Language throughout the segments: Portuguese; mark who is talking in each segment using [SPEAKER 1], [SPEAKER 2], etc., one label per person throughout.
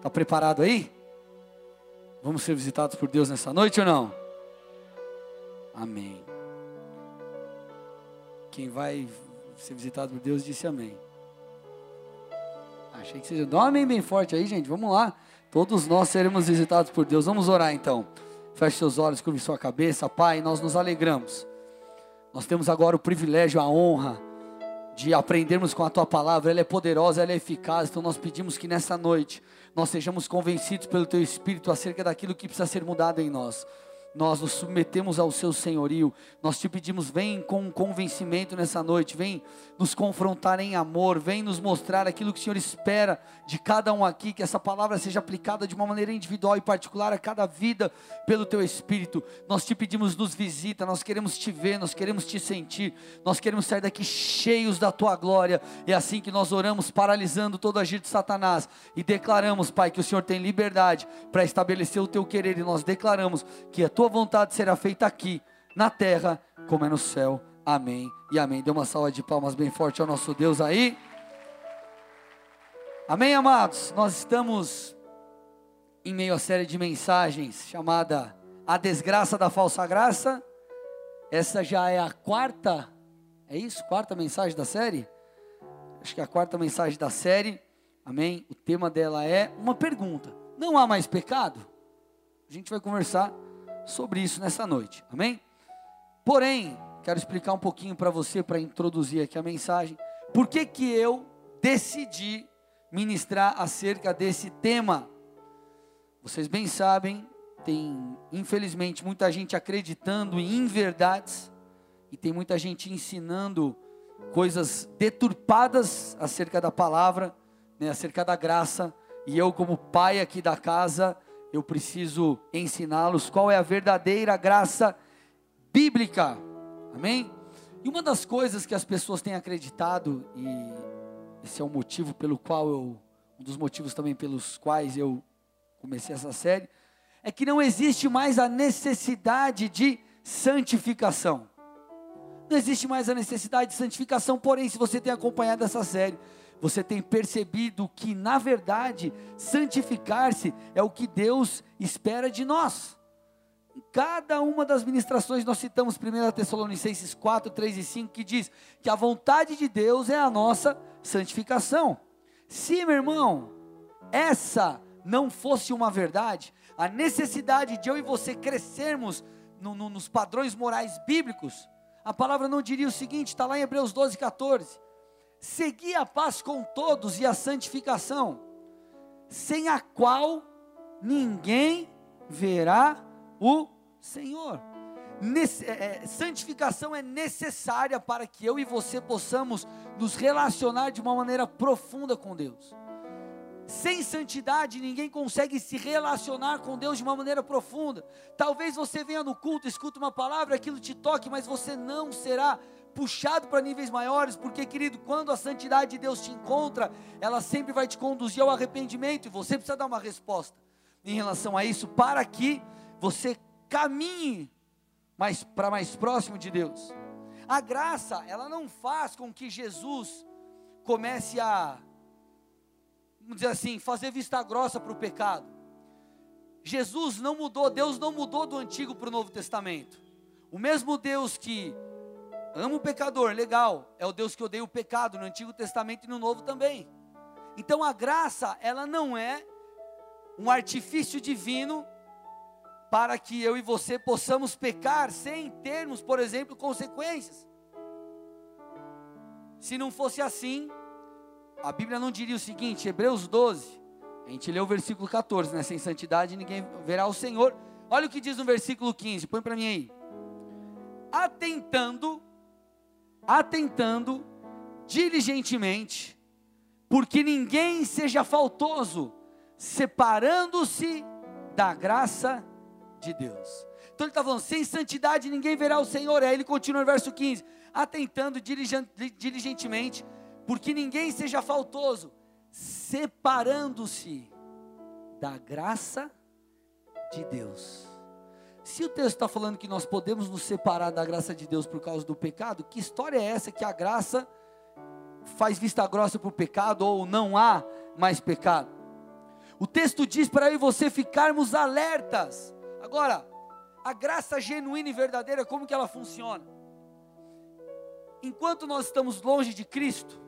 [SPEAKER 1] Está preparado aí? Vamos ser visitados por Deus nessa noite ou não? Amém. Quem vai ser visitado por Deus disse amém. Achei que vocês. Dá um amém bem forte aí, gente. Vamos lá. Todos nós seremos visitados por Deus. Vamos orar então. Feche seus olhos, curve sua cabeça. Pai, nós nos alegramos. Nós temos agora o privilégio, a honra de aprendermos com a tua palavra. Ela é poderosa, ela é eficaz. Então nós pedimos que nessa noite nós sejamos convencidos pelo teu espírito acerca daquilo que precisa ser mudado em nós nós nos submetemos ao seu senhorio, nós te pedimos, vem com convencimento nessa noite, vem nos confrontar em amor, vem nos mostrar aquilo que o Senhor espera de cada um aqui, que essa palavra seja aplicada de uma maneira individual e particular a cada vida pelo teu Espírito. Nós te pedimos, nos visita, nós queremos te ver, nós queremos te sentir, nós queremos sair daqui cheios da tua glória. É assim que nós oramos, paralisando todo agir de Satanás. E declaramos, Pai, que o Senhor tem liberdade para estabelecer o teu querer. E nós declaramos que a tua vontade será feita aqui, na terra, como é no céu. Amém e amém. Dê uma salva de palmas bem forte ao nosso Deus aí. Amém, amados? Nós estamos em meio à série de mensagens chamada A Desgraça da Falsa Graça. Essa já é a quarta, é isso? Quarta mensagem da série? Acho que é a quarta mensagem da série. Amém? O tema dela é uma pergunta: Não há mais pecado? A gente vai conversar sobre isso nessa noite, amém? Porém, quero explicar um pouquinho para você, para introduzir aqui a mensagem, por que que eu decidi ministrar acerca desse tema. Vocês bem sabem, tem infelizmente muita gente acreditando em inverdades, e tem muita gente ensinando coisas deturpadas acerca da palavra, né, acerca da graça, e eu como pai aqui da casa, eu preciso ensiná-los qual é a verdadeira graça bíblica. Amém? E uma das coisas que as pessoas têm acreditado, e esse é o motivo pelo qual eu, um dos motivos também pelos quais eu comecei essa série, é que não existe mais a necessidade de santificação. Não existe mais a necessidade de santificação, porém, se você tem acompanhado essa série, você tem percebido que, na verdade, santificar-se é o que Deus espera de nós. Em cada uma das ministrações nós citamos 1 Tessalonicenses 4, 3 e 5, que diz que a vontade de Deus é a nossa santificação. Se, meu irmão, essa não fosse uma verdade, a necessidade de eu e você crescermos no, no, nos padrões morais bíblicos, a palavra não diria o seguinte, está lá em Hebreus 12, 14 Segui a paz com todos e a santificação, sem a qual ninguém verá o Senhor. Nesse, é, é, santificação é necessária para que eu e você possamos nos relacionar de uma maneira profunda com Deus. Sem santidade, ninguém consegue se relacionar com Deus de uma maneira profunda. Talvez você venha no culto, escute uma palavra, aquilo te toque, mas você não será puxado para níveis maiores, porque, querido, quando a santidade de Deus te encontra, ela sempre vai te conduzir ao arrependimento, e você precisa dar uma resposta em relação a isso, para que você caminhe mais para mais próximo de Deus. A graça, ela não faz com que Jesus comece a, vamos dizer assim, fazer vista grossa para o pecado. Jesus não mudou, Deus não mudou do Antigo para o Novo Testamento. O mesmo Deus que Amo o pecador, legal. É o Deus que odeia o pecado no Antigo Testamento e no Novo também. Então a graça, ela não é um artifício divino para que eu e você possamos pecar sem termos, por exemplo, consequências. Se não fosse assim, a Bíblia não diria o seguinte, Hebreus 12, a gente leu o versículo 14, né? Sem santidade ninguém verá o Senhor. Olha o que diz no versículo 15, põe para mim aí. Atentando atentando diligentemente, porque ninguém seja faltoso, separando-se da graça de Deus. Então ele está falando, sem santidade ninguém verá o Senhor. Aí ele continua no verso 15: atentando diligentemente, porque ninguém seja faltoso, separando-se da graça de Deus. Se o texto está falando que nós podemos nos separar da graça de Deus por causa do pecado, que história é essa que a graça faz vista grossa para o pecado ou não há mais pecado? O texto diz para eu e você ficarmos alertas. Agora, a graça genuína e verdadeira, como que ela funciona? Enquanto nós estamos longe de Cristo,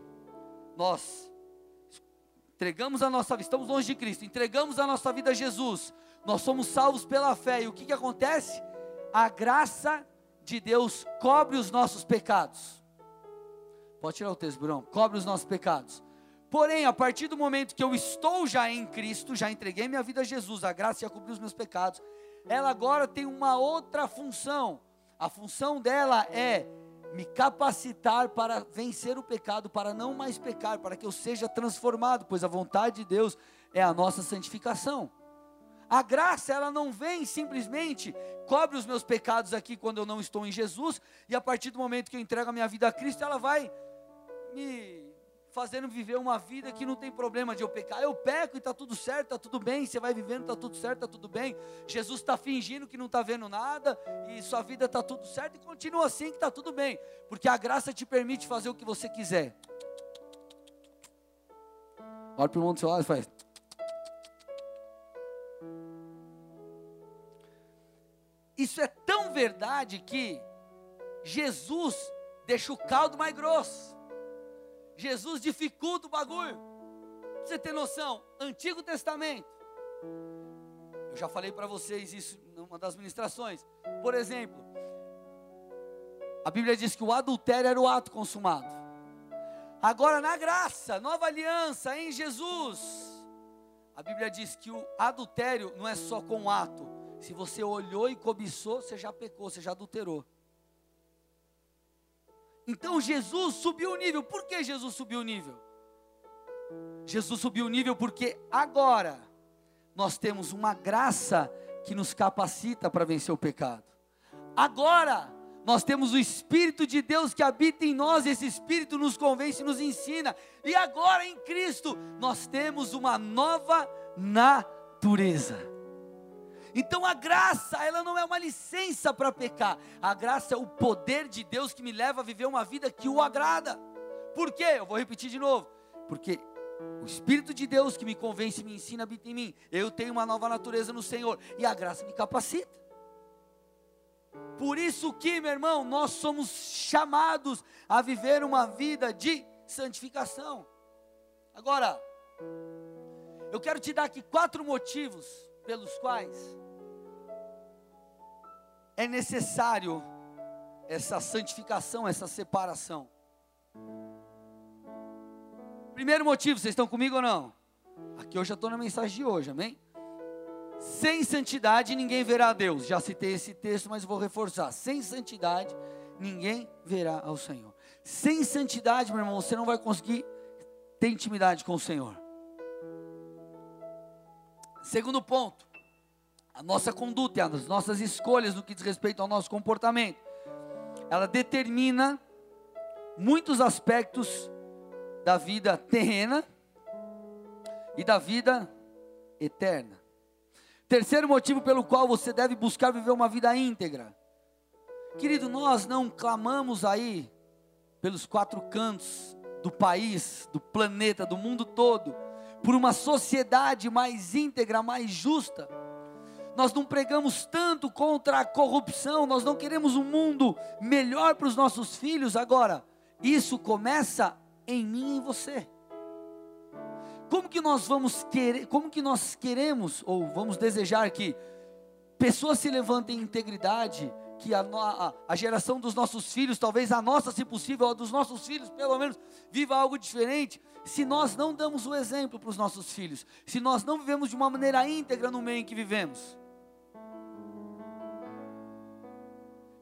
[SPEAKER 1] nós entregamos a nossa vida, estamos longe de Cristo, entregamos a nossa vida a Jesus, nós somos salvos pela fé, e o que, que acontece? A graça de Deus cobre os nossos pecados. Pode tirar o texto, Bruno. Cobre os nossos pecados. Porém, a partir do momento que eu estou já em Cristo, já entreguei minha vida a Jesus, a graça já cobriu os meus pecados, ela agora tem uma outra função. A função dela é me capacitar para vencer o pecado, para não mais pecar, para que eu seja transformado, pois a vontade de Deus é a nossa santificação. A graça, ela não vem simplesmente, cobre os meus pecados aqui quando eu não estou em Jesus, e a partir do momento que eu entrego a minha vida a Cristo, ela vai me fazendo viver uma vida que não tem problema de eu pecar. Eu peco e está tudo certo, está tudo bem. Você vai vivendo, está tudo certo, está tudo bem. Jesus está fingindo que não está vendo nada e sua vida está tudo certo e continua assim que está tudo bem, porque a graça te permite fazer o que você quiser. Olha para o mundo do seu lado e faz. Isso é tão verdade que Jesus deixa o caldo mais grosso. Jesus dificulta o bagulho. Pra você ter noção, Antigo Testamento. Eu já falei para vocês isso numa das ministrações. Por exemplo, a Bíblia diz que o adultério era o ato consumado. Agora, na graça, nova aliança em Jesus, a Bíblia diz que o adultério não é só com o ato. Se você olhou e cobiçou, você já pecou, você já adulterou. Então Jesus subiu o nível. Por que Jesus subiu o nível? Jesus subiu o nível porque agora nós temos uma graça que nos capacita para vencer o pecado. Agora nós temos o Espírito de Deus que habita em nós, esse Espírito nos convence, nos ensina. E agora em Cristo nós temos uma nova natureza. Então a graça, ela não é uma licença para pecar. A graça é o poder de Deus que me leva a viver uma vida que o agrada. Por quê? Eu vou repetir de novo. Porque o Espírito de Deus que me convence e me ensina habita em mim. Eu tenho uma nova natureza no Senhor e a graça me capacita. Por isso que, meu irmão, nós somos chamados a viver uma vida de santificação. Agora, eu quero te dar aqui quatro motivos pelos quais é necessário essa santificação, essa separação. Primeiro motivo, vocês estão comigo ou não? Aqui eu já estou na mensagem de hoje, amém? Sem santidade ninguém verá a Deus. Já citei esse texto, mas vou reforçar. Sem santidade ninguém verá ao Senhor. Sem santidade, meu irmão, você não vai conseguir ter intimidade com o Senhor. Segundo ponto, a nossa conduta, as nossas escolhas no que diz respeito ao nosso comportamento, ela determina muitos aspectos da vida terrena e da vida eterna. Terceiro motivo pelo qual você deve buscar viver uma vida íntegra. Querido, nós não clamamos aí pelos quatro cantos do país, do planeta, do mundo todo, por uma sociedade mais íntegra, mais justa nós não pregamos tanto contra a corrupção, nós não queremos um mundo melhor para os nossos filhos. Agora, isso começa em mim e em você. Como que nós vamos querer, como que nós queremos ou vamos desejar que pessoas se levantem em integridade, que a, a, a, geração dos nossos filhos, talvez a nossa, se possível, a dos nossos filhos, pelo menos, viva algo diferente, se nós não damos o exemplo para os nossos filhos, se nós não vivemos de uma maneira íntegra no meio em que vivemos.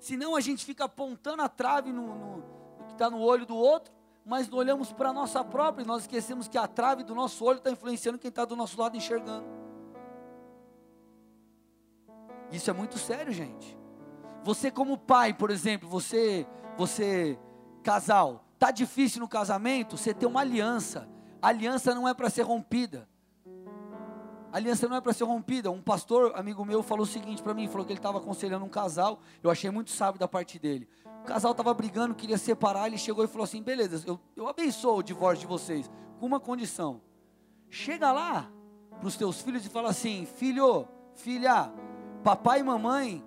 [SPEAKER 1] Senão a gente fica apontando a trave no, no, no que está no olho do outro, mas não olhamos para a nossa própria e nós esquecemos que a trave do nosso olho está influenciando quem está do nosso lado enxergando. Isso é muito sério, gente. Você como pai, por exemplo, você, você casal, tá difícil no casamento, você tem uma aliança. A aliança não é para ser rompida. A aliança não é para ser rompida. Um pastor, amigo meu, falou o seguinte para mim: falou que ele estava aconselhando um casal. Eu achei muito sábio da parte dele. O casal estava brigando, queria separar. Ele chegou e falou assim: beleza, eu, eu abençoo o divórcio de vocês, com uma condição. Chega lá, para os teus filhos e fala assim: filho, filha, papai e mamãe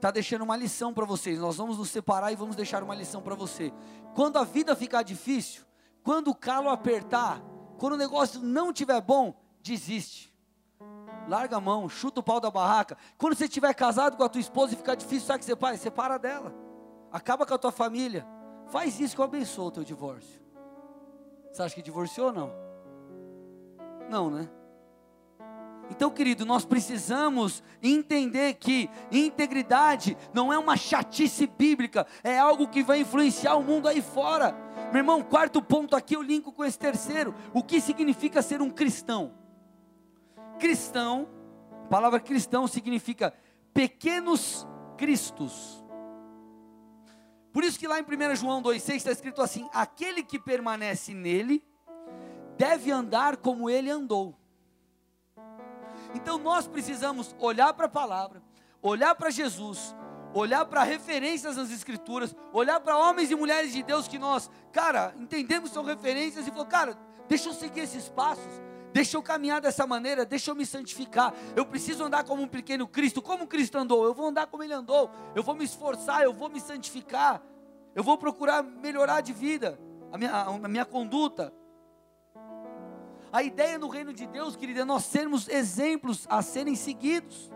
[SPEAKER 1] tá deixando uma lição para vocês. Nós vamos nos separar e vamos deixar uma lição para você. Quando a vida ficar difícil, quando o calo apertar, quando o negócio não estiver bom, desiste. Larga a mão, chuta o pau da barraca. Quando você estiver casado com a tua esposa e ficar difícil, sabe o que você faz? Separa dela. Acaba com a tua família. Faz isso que eu abençoo o teu divórcio. Você acha que divorciou ou não? Não, né? Então, querido, nós precisamos entender que integridade não é uma chatice bíblica, é algo que vai influenciar o mundo aí fora. Meu irmão, quarto ponto aqui eu linko com esse terceiro. O que significa ser um cristão? Cristão, a palavra cristão significa pequenos cristos. Por isso que lá em 1 João 2,6 está escrito assim: aquele que permanece nele deve andar como ele andou. Então nós precisamos olhar para a palavra, olhar para Jesus, olhar para referências nas escrituras, olhar para homens e mulheres de Deus que nós, cara, entendemos são referências e falar, cara, deixa eu seguir esses passos. Deixa eu caminhar dessa maneira, deixa eu me santificar. Eu preciso andar como um pequeno Cristo. Como Cristo andou? Eu vou andar como ele andou. Eu vou me esforçar, eu vou me santificar. Eu vou procurar melhorar de vida, a minha, a minha conduta. A ideia no reino de Deus, querida, é nós sermos exemplos a serem seguidos.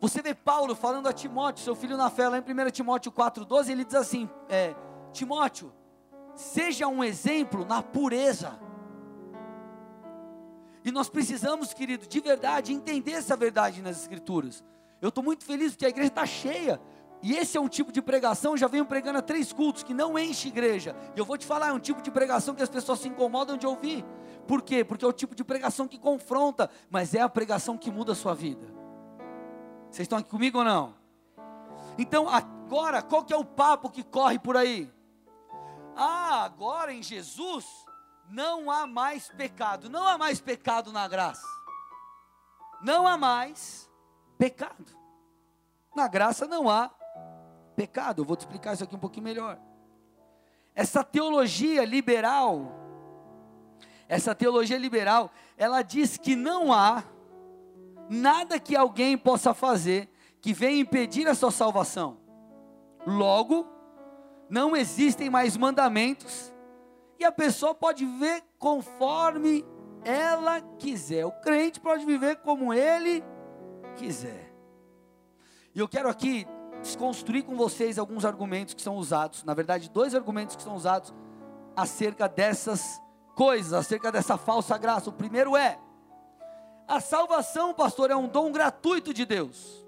[SPEAKER 1] Você vê Paulo falando a Timóteo, seu filho na fé, lá em 1 Timóteo 4,12, ele diz assim: é, Timóteo, seja um exemplo na pureza. E nós precisamos, querido, de verdade, entender essa verdade nas Escrituras. Eu estou muito feliz porque a igreja está cheia. E esse é um tipo de pregação, eu já venho pregando há três cultos, que não enche igreja. E eu vou te falar, é um tipo de pregação que as pessoas se incomodam de ouvir. Por quê? Porque é o tipo de pregação que confronta, mas é a pregação que muda a sua vida. Vocês estão aqui comigo ou não? Então, agora, qual que é o papo que corre por aí? Ah, agora em Jesus não há mais pecado. Não há mais pecado na graça. Não há mais pecado. Na graça não há pecado. Eu vou te explicar isso aqui um pouquinho melhor. Essa teologia liberal, essa teologia liberal, ela diz que não há nada que alguém possa fazer que venha impedir a sua salvação. Logo, não existem mais mandamentos e a pessoa pode viver conforme ela quiser. O crente pode viver como ele quiser. E eu quero aqui desconstruir com vocês alguns argumentos que são usados, na verdade, dois argumentos que são usados acerca dessas coisas, acerca dessa falsa graça. O primeiro é: a salvação, pastor, é um dom gratuito de Deus.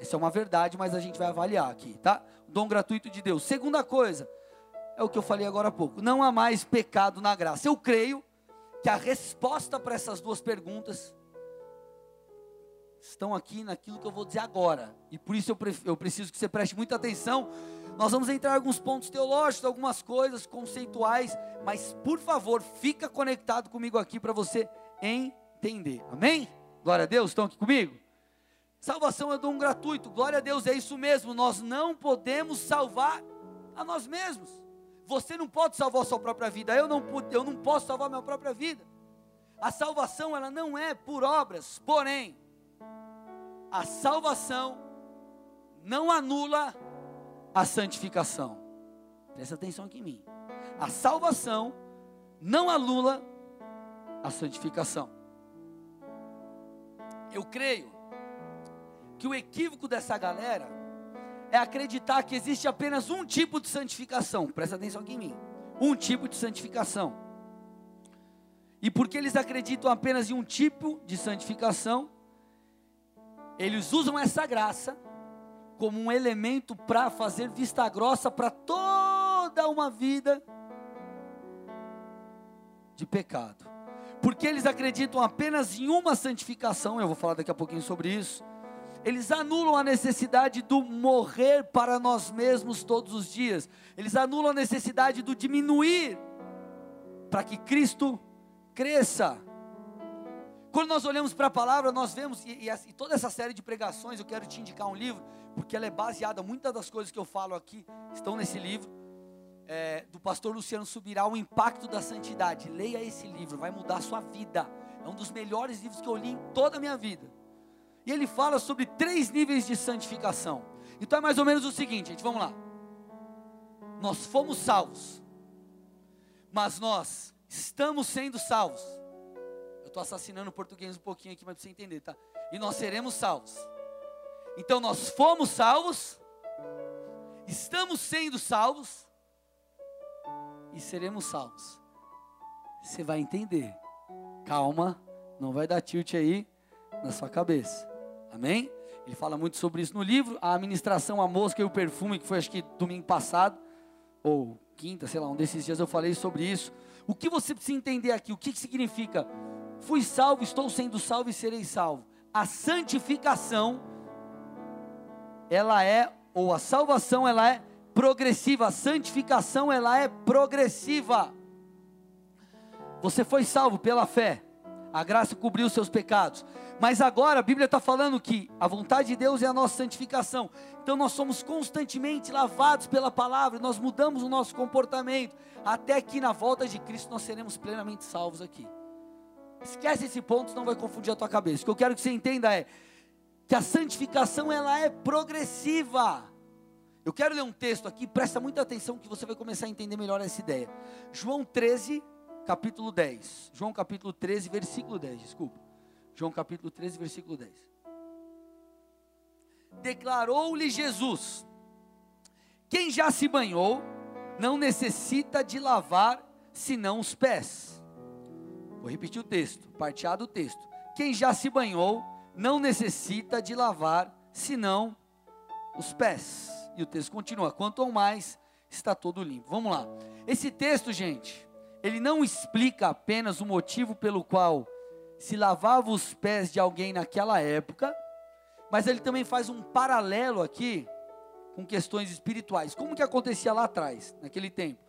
[SPEAKER 1] Essa é uma verdade, mas a gente vai avaliar aqui, tá? Dom gratuito de Deus. Segunda coisa, é o que eu falei agora há pouco: não há mais pecado na graça. Eu creio que a resposta para essas duas perguntas estão aqui naquilo que eu vou dizer agora. E por isso eu, eu preciso que você preste muita atenção. Nós vamos entrar em alguns pontos teológicos, algumas coisas conceituais, mas por favor, fica conectado comigo aqui para você entender. Amém? Glória a Deus, estão aqui comigo? Salvação é dom gratuito. Glória a Deus, é isso mesmo. Nós não podemos salvar a nós mesmos. Você não pode salvar sua própria vida. Eu não, eu não posso salvar minha própria vida. A salvação ela não é por obras, porém a salvação não anula a santificação. Presta atenção aqui em mim. A salvação não anula a santificação. Eu creio que o equívoco dessa galera é acreditar que existe apenas um tipo de santificação. Presta atenção aqui em mim. Um tipo de santificação. E porque eles acreditam apenas em um tipo de santificação, eles usam essa graça como um elemento para fazer vista grossa para toda uma vida de pecado. Porque eles acreditam apenas em uma santificação, eu vou falar daqui a pouquinho sobre isso. Eles anulam a necessidade do morrer para nós mesmos todos os dias. Eles anulam a necessidade do diminuir para que Cristo cresça. Quando nós olhamos para a palavra, nós vemos, e, e, e, toda essa série de pregações, eu quero te indicar um livro, porque ela é baseada, muitas das coisas que eu falo aqui estão nesse livro. é, do pastor Luciano Subirá, O Impacto da Santidade. Leia esse livro, vai mudar a sua vida. É um dos melhores livros que eu li em toda a minha vida. E ele fala sobre três níveis de santificação. Então é mais ou menos o seguinte, gente, vamos lá. Nós fomos salvos, mas nós estamos sendo salvos. Eu estou assassinando o português um pouquinho aqui, mas para você entender, tá? E nós seremos salvos. Então nós fomos salvos, estamos sendo salvos e seremos salvos. Você vai entender. Calma, não vai dar tilt aí na sua cabeça. Amém? Ele fala muito sobre isso no livro. A administração, a mosca e o perfume, que foi acho que domingo passado, ou quinta, sei lá, um desses dias eu falei sobre isso. O que você precisa entender aqui? O que, que significa? Fui salvo, estou sendo salvo e serei salvo. A santificação, ela é, ou a salvação, ela é progressiva. A santificação, ela é progressiva. Você foi salvo pela fé. A graça cobriu os seus pecados. Mas agora a Bíblia está falando que a vontade de Deus é a nossa santificação. Então nós somos constantemente lavados pela palavra, nós mudamos o nosso comportamento, até que na volta de Cristo nós seremos plenamente salvos aqui. Esquece esse ponto, senão vai confundir a tua cabeça. O que eu quero que você entenda é que a santificação ela é progressiva. Eu quero ler um texto aqui, presta muita atenção que você vai começar a entender melhor essa ideia. João 13, capítulo 10. João capítulo 13, versículo 10, desculpa. João capítulo 13, versículo 10. Declarou-lhe Jesus: Quem já se banhou não necessita de lavar senão os pés. Vou repetir o texto, parteado o texto. Quem já se banhou não necessita de lavar senão os pés. E o texto continua: quanto ao mais está todo limpo. Vamos lá. Esse texto, gente, ele não explica apenas o motivo pelo qual se lavava os pés de alguém naquela época, mas ele também faz um paralelo aqui com questões espirituais. Como que acontecia lá atrás, naquele tempo?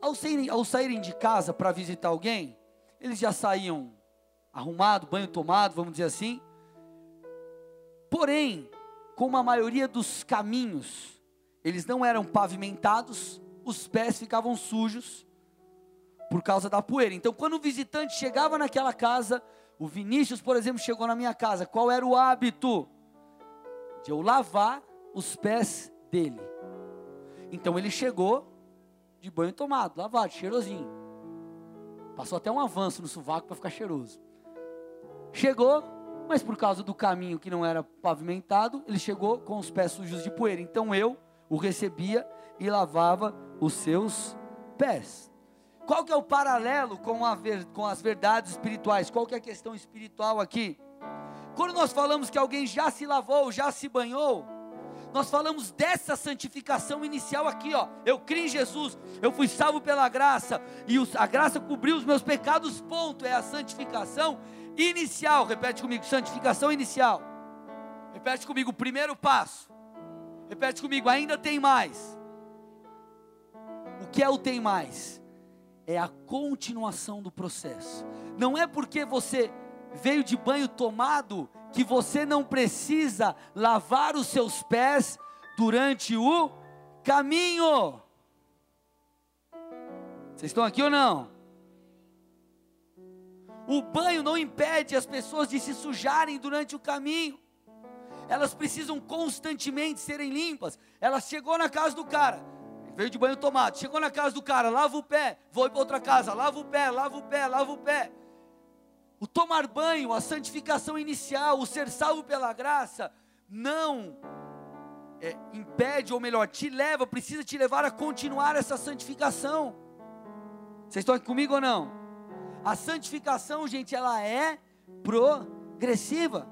[SPEAKER 1] Ao saírem, ao saírem de casa para visitar alguém, eles já saíam arrumado, banho tomado, vamos dizer assim. Porém, como a maioria dos caminhos, eles não eram pavimentados, os pés ficavam sujos por causa da poeira. Então, quando o visitante chegava naquela casa, o Vinícius, por exemplo, chegou na minha casa, qual era o hábito? De eu lavar os pés dele. Então ele chegou de banho tomado, lavado, cheirosinho. Passou até um avanço no sovaco para ficar cheiroso. Chegou, mas por causa do caminho que não era pavimentado, ele chegou com os pés sujos de poeira. Então eu o recebia e lavava os seus pés. Qual que é o paralelo com, a, com as verdades espirituais? Qual que é a questão espiritual aqui? Quando nós falamos que alguém já se lavou, já se banhou, nós falamos dessa santificação inicial aqui, ó. Eu criei em Jesus, eu fui salvo pela graça, e a graça cobriu os meus pecados, ponto. É a santificação inicial. Repete comigo, santificação inicial. Repete comigo, primeiro passo. Repete comigo, ainda tem mais. O que é o tem mais? É a continuação do processo. Não é porque você veio de banho tomado que você não precisa lavar os seus pés durante o caminho. Vocês estão aqui ou não? O banho não impede as pessoas de se sujarem durante o caminho. Elas precisam constantemente serem limpas. Ela chegou na casa do cara, veio de banho tomado, chegou na casa do cara, lava o pé, vou para outra casa, lava o pé, lava o pé, lava o pé. O tomar banho, a santificação inicial, o ser salvo pela graça, não é, impede, ou melhor, te leva, precisa te levar a continuar essa santificação. Vocês estão aqui comigo ou não? A santificação, gente, ela é progressiva.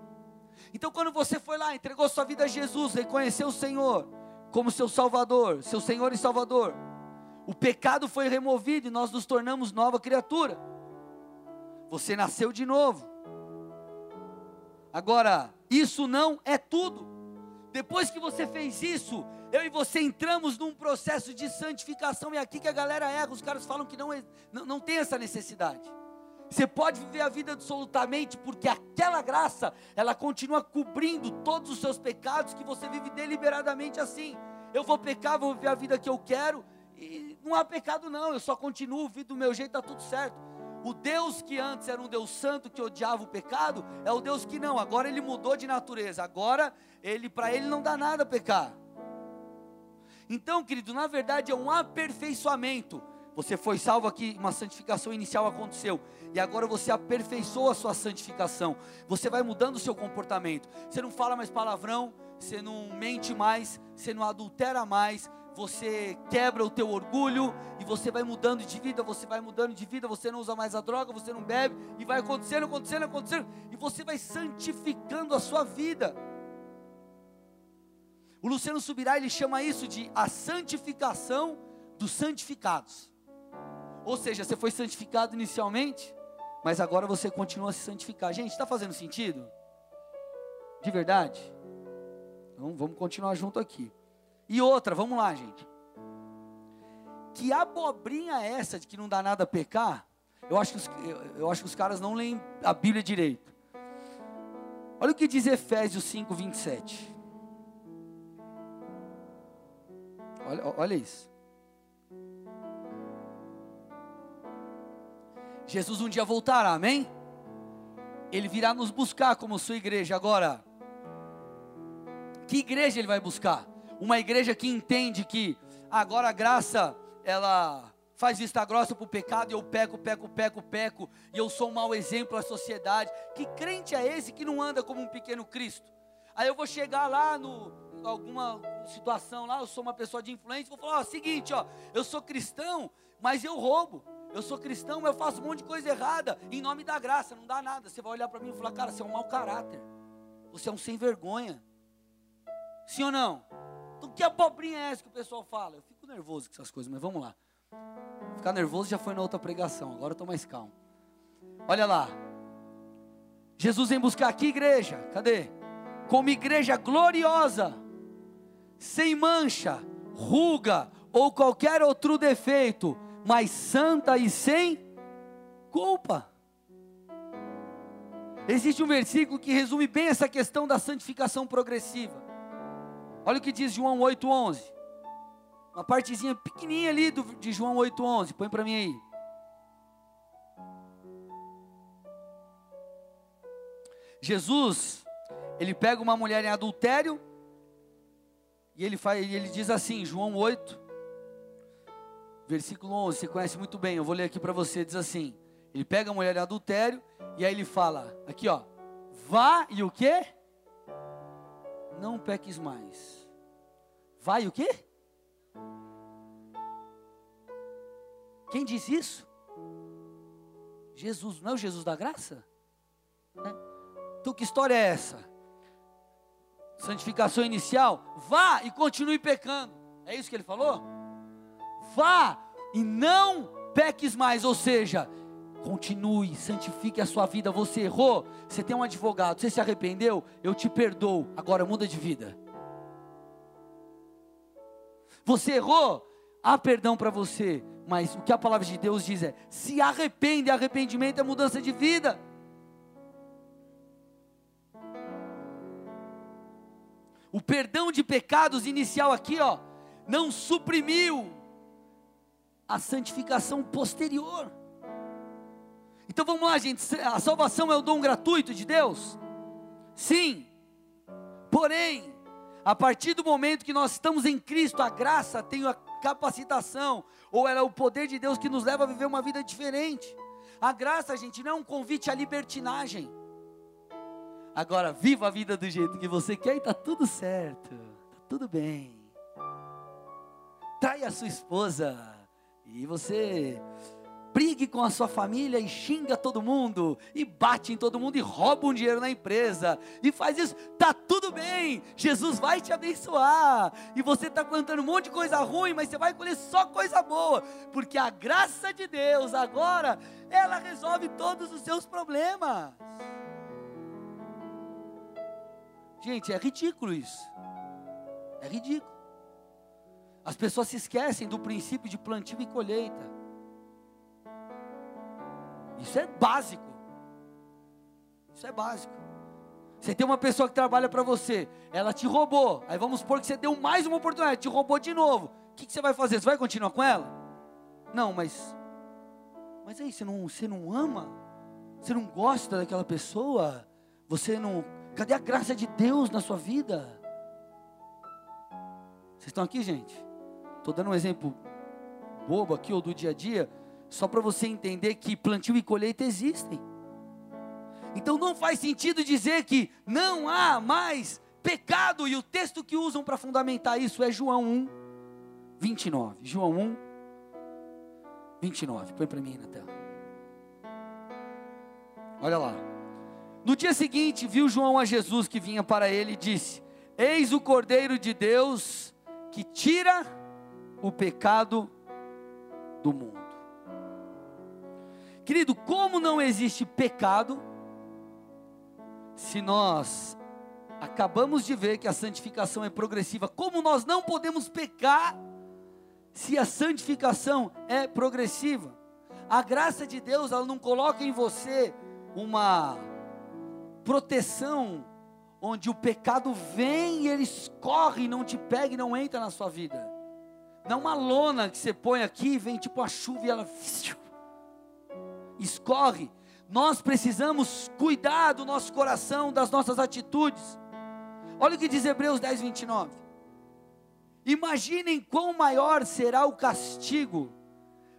[SPEAKER 1] Então, quando você foi lá, entregou sua vida a Jesus, reconheceu o Senhor, como seu Salvador, seu Senhor e Salvador. O pecado foi removido e nós nos tornamos nova criatura. Você nasceu de novo. Agora, isso não é tudo. Depois que você fez isso, eu e você entramos num processo de santificação. E é aqui que a galera erra, os caras falam que não, é, não, não tem essa necessidade. Você pode viver a vida absolutamente, porque aquela graça, ela continua cobrindo todos os seus pecados, que você vive deliberadamente assim. Eu vou pecar, vou viver a vida que eu quero, e não há pecado não, eu só continuo, vivo do meu jeito, está tudo certo. O Deus que antes era um Deus santo que odiava o pecado, é o Deus que não, agora ele mudou de natureza. Agora ele para ele não dá nada pecar. Então, querido, na verdade é um aperfeiçoamento. Você foi salvo aqui, uma santificação inicial aconteceu. E agora você aperfeiçoa a sua santificação. Você vai mudando o seu comportamento. Você não fala mais palavrão, você não mente mais, você não adultera mais, você quebra o teu orgulho e você vai mudando de vida, você vai mudando de vida, você não usa mais a droga, você não bebe e vai acontecendo, acontecendo, acontecendo e você vai santificando a sua vida. O Luciano Subirá ele chama isso de a santificação dos santificados. Ou seja, você foi santificado inicialmente, mas agora você continua a se santificar. Gente, está fazendo sentido? De verdade? Então vamos continuar junto aqui. E outra, vamos lá, gente. Que abobrinha é essa de que não dá nada a pecar? Eu acho que os, eu, acho que os caras não leem a Bíblia direito. Olha o que diz Efésios 5, 27. Olha, olha isso. Jesus um dia voltará, amém? Ele virá nos buscar como sua igreja. Agora, que igreja ele vai buscar? Uma igreja que entende que agora a graça, ela faz vista grossa para o pecado, e eu peco, peco, peco, peco, e eu sou um mau exemplo à sociedade. Que crente é esse que não anda como um pequeno Cristo? Aí eu vou chegar lá no alguma situação lá, eu sou uma pessoa de influência, vou falar, ó, seguinte, ó, eu sou cristão, mas eu roubo. Eu sou cristão, mas eu faço um monte de coisa errada em nome da graça, não dá nada. Você vai olhar para mim e falar, cara, você é um mau caráter. Você é um sem vergonha. Sim ou não? Então, que abobrinha é essa que o pessoal fala? Eu fico nervoso com essas coisas, mas vamos lá. Ficar nervoso já foi na outra pregação, agora eu estou mais calmo. Olha lá. Jesus vem buscar aqui igreja, cadê? Como igreja gloriosa, sem mancha, ruga ou qualquer outro defeito, mas santa e sem culpa. Existe um versículo que resume bem essa questão da santificação progressiva. Olha o que diz João 8,11. Uma partezinha pequenininha ali do, de João 8,11. Põe para mim aí. Jesus, ele pega uma mulher em adultério e ele, faz, ele diz assim, João 8, versículo 11, você conhece muito bem, eu vou ler aqui para você, diz assim, ele pega a mulher em adultério, e aí ele fala, aqui ó, vá e o que? Não peques mais. Vai o que? Quem diz isso? Jesus, não é o Jesus da graça? É. Então que história é essa? Santificação inicial, vá e continue pecando. É isso que ele falou? vá e não peques mais, ou seja, continue, santifique a sua vida. Você errou, você tem um advogado, você se arrependeu, eu te perdoo, agora muda de vida. Você errou, há perdão para você, mas o que a palavra de Deus diz é: se arrepende, arrependimento é mudança de vida. O perdão de pecados inicial aqui, ó, não suprimiu a santificação posterior. Então vamos lá, gente. A salvação é o dom gratuito de Deus? Sim. Porém, a partir do momento que nós estamos em Cristo, a graça tem a capacitação, ou ela é o poder de Deus que nos leva a viver uma vida diferente. A graça, gente, não é um convite à libertinagem. Agora, viva a vida do jeito que você quer e está tudo certo, está tudo bem. Trai a sua esposa, e você brigue com a sua família e xinga todo mundo, e bate em todo mundo, e rouba um dinheiro na empresa, e faz isso, tá tudo bem, Jesus vai te abençoar, e você está plantando um monte de coisa ruim, mas você vai colher só coisa boa, porque a graça de Deus agora, ela resolve todos os seus problemas. Gente, é ridículo isso, é ridículo. As pessoas se esquecem do princípio de plantio e colheita. Isso é básico. Isso é básico. Você tem uma pessoa que trabalha para você, ela te roubou. Aí vamos supor que você deu mais uma oportunidade, te roubou de novo. O que, que você vai fazer? Você vai continuar com ela? Não, mas. Mas aí, você não, você não ama? Você não gosta daquela pessoa? Você não. Cadê a graça de Deus na sua vida? Vocês estão aqui, gente? Estou dando um exemplo bobo aqui ou do dia a dia, só para você entender que plantio e colheita existem. Então não faz sentido dizer que não há mais pecado, e o texto que usam para fundamentar isso é João 1, 29. João 1, 29. Põe para mim na tela. Olha lá. No dia seguinte, viu João a Jesus que vinha para ele e disse: Eis o Cordeiro de Deus que tira o pecado do mundo. Querido, como não existe pecado, se nós acabamos de ver que a santificação é progressiva, como nós não podemos pecar se a santificação é progressiva? A graça de Deus, ela não coloca em você uma proteção onde o pecado vem e ele escorre, não te pega e não entra na sua vida. Não uma lona que você põe aqui, vem tipo a chuva e ela escorre. Nós precisamos cuidar do nosso coração, das nossas atitudes. Olha o que diz Hebreus 10, 29. Imaginem quão maior será o castigo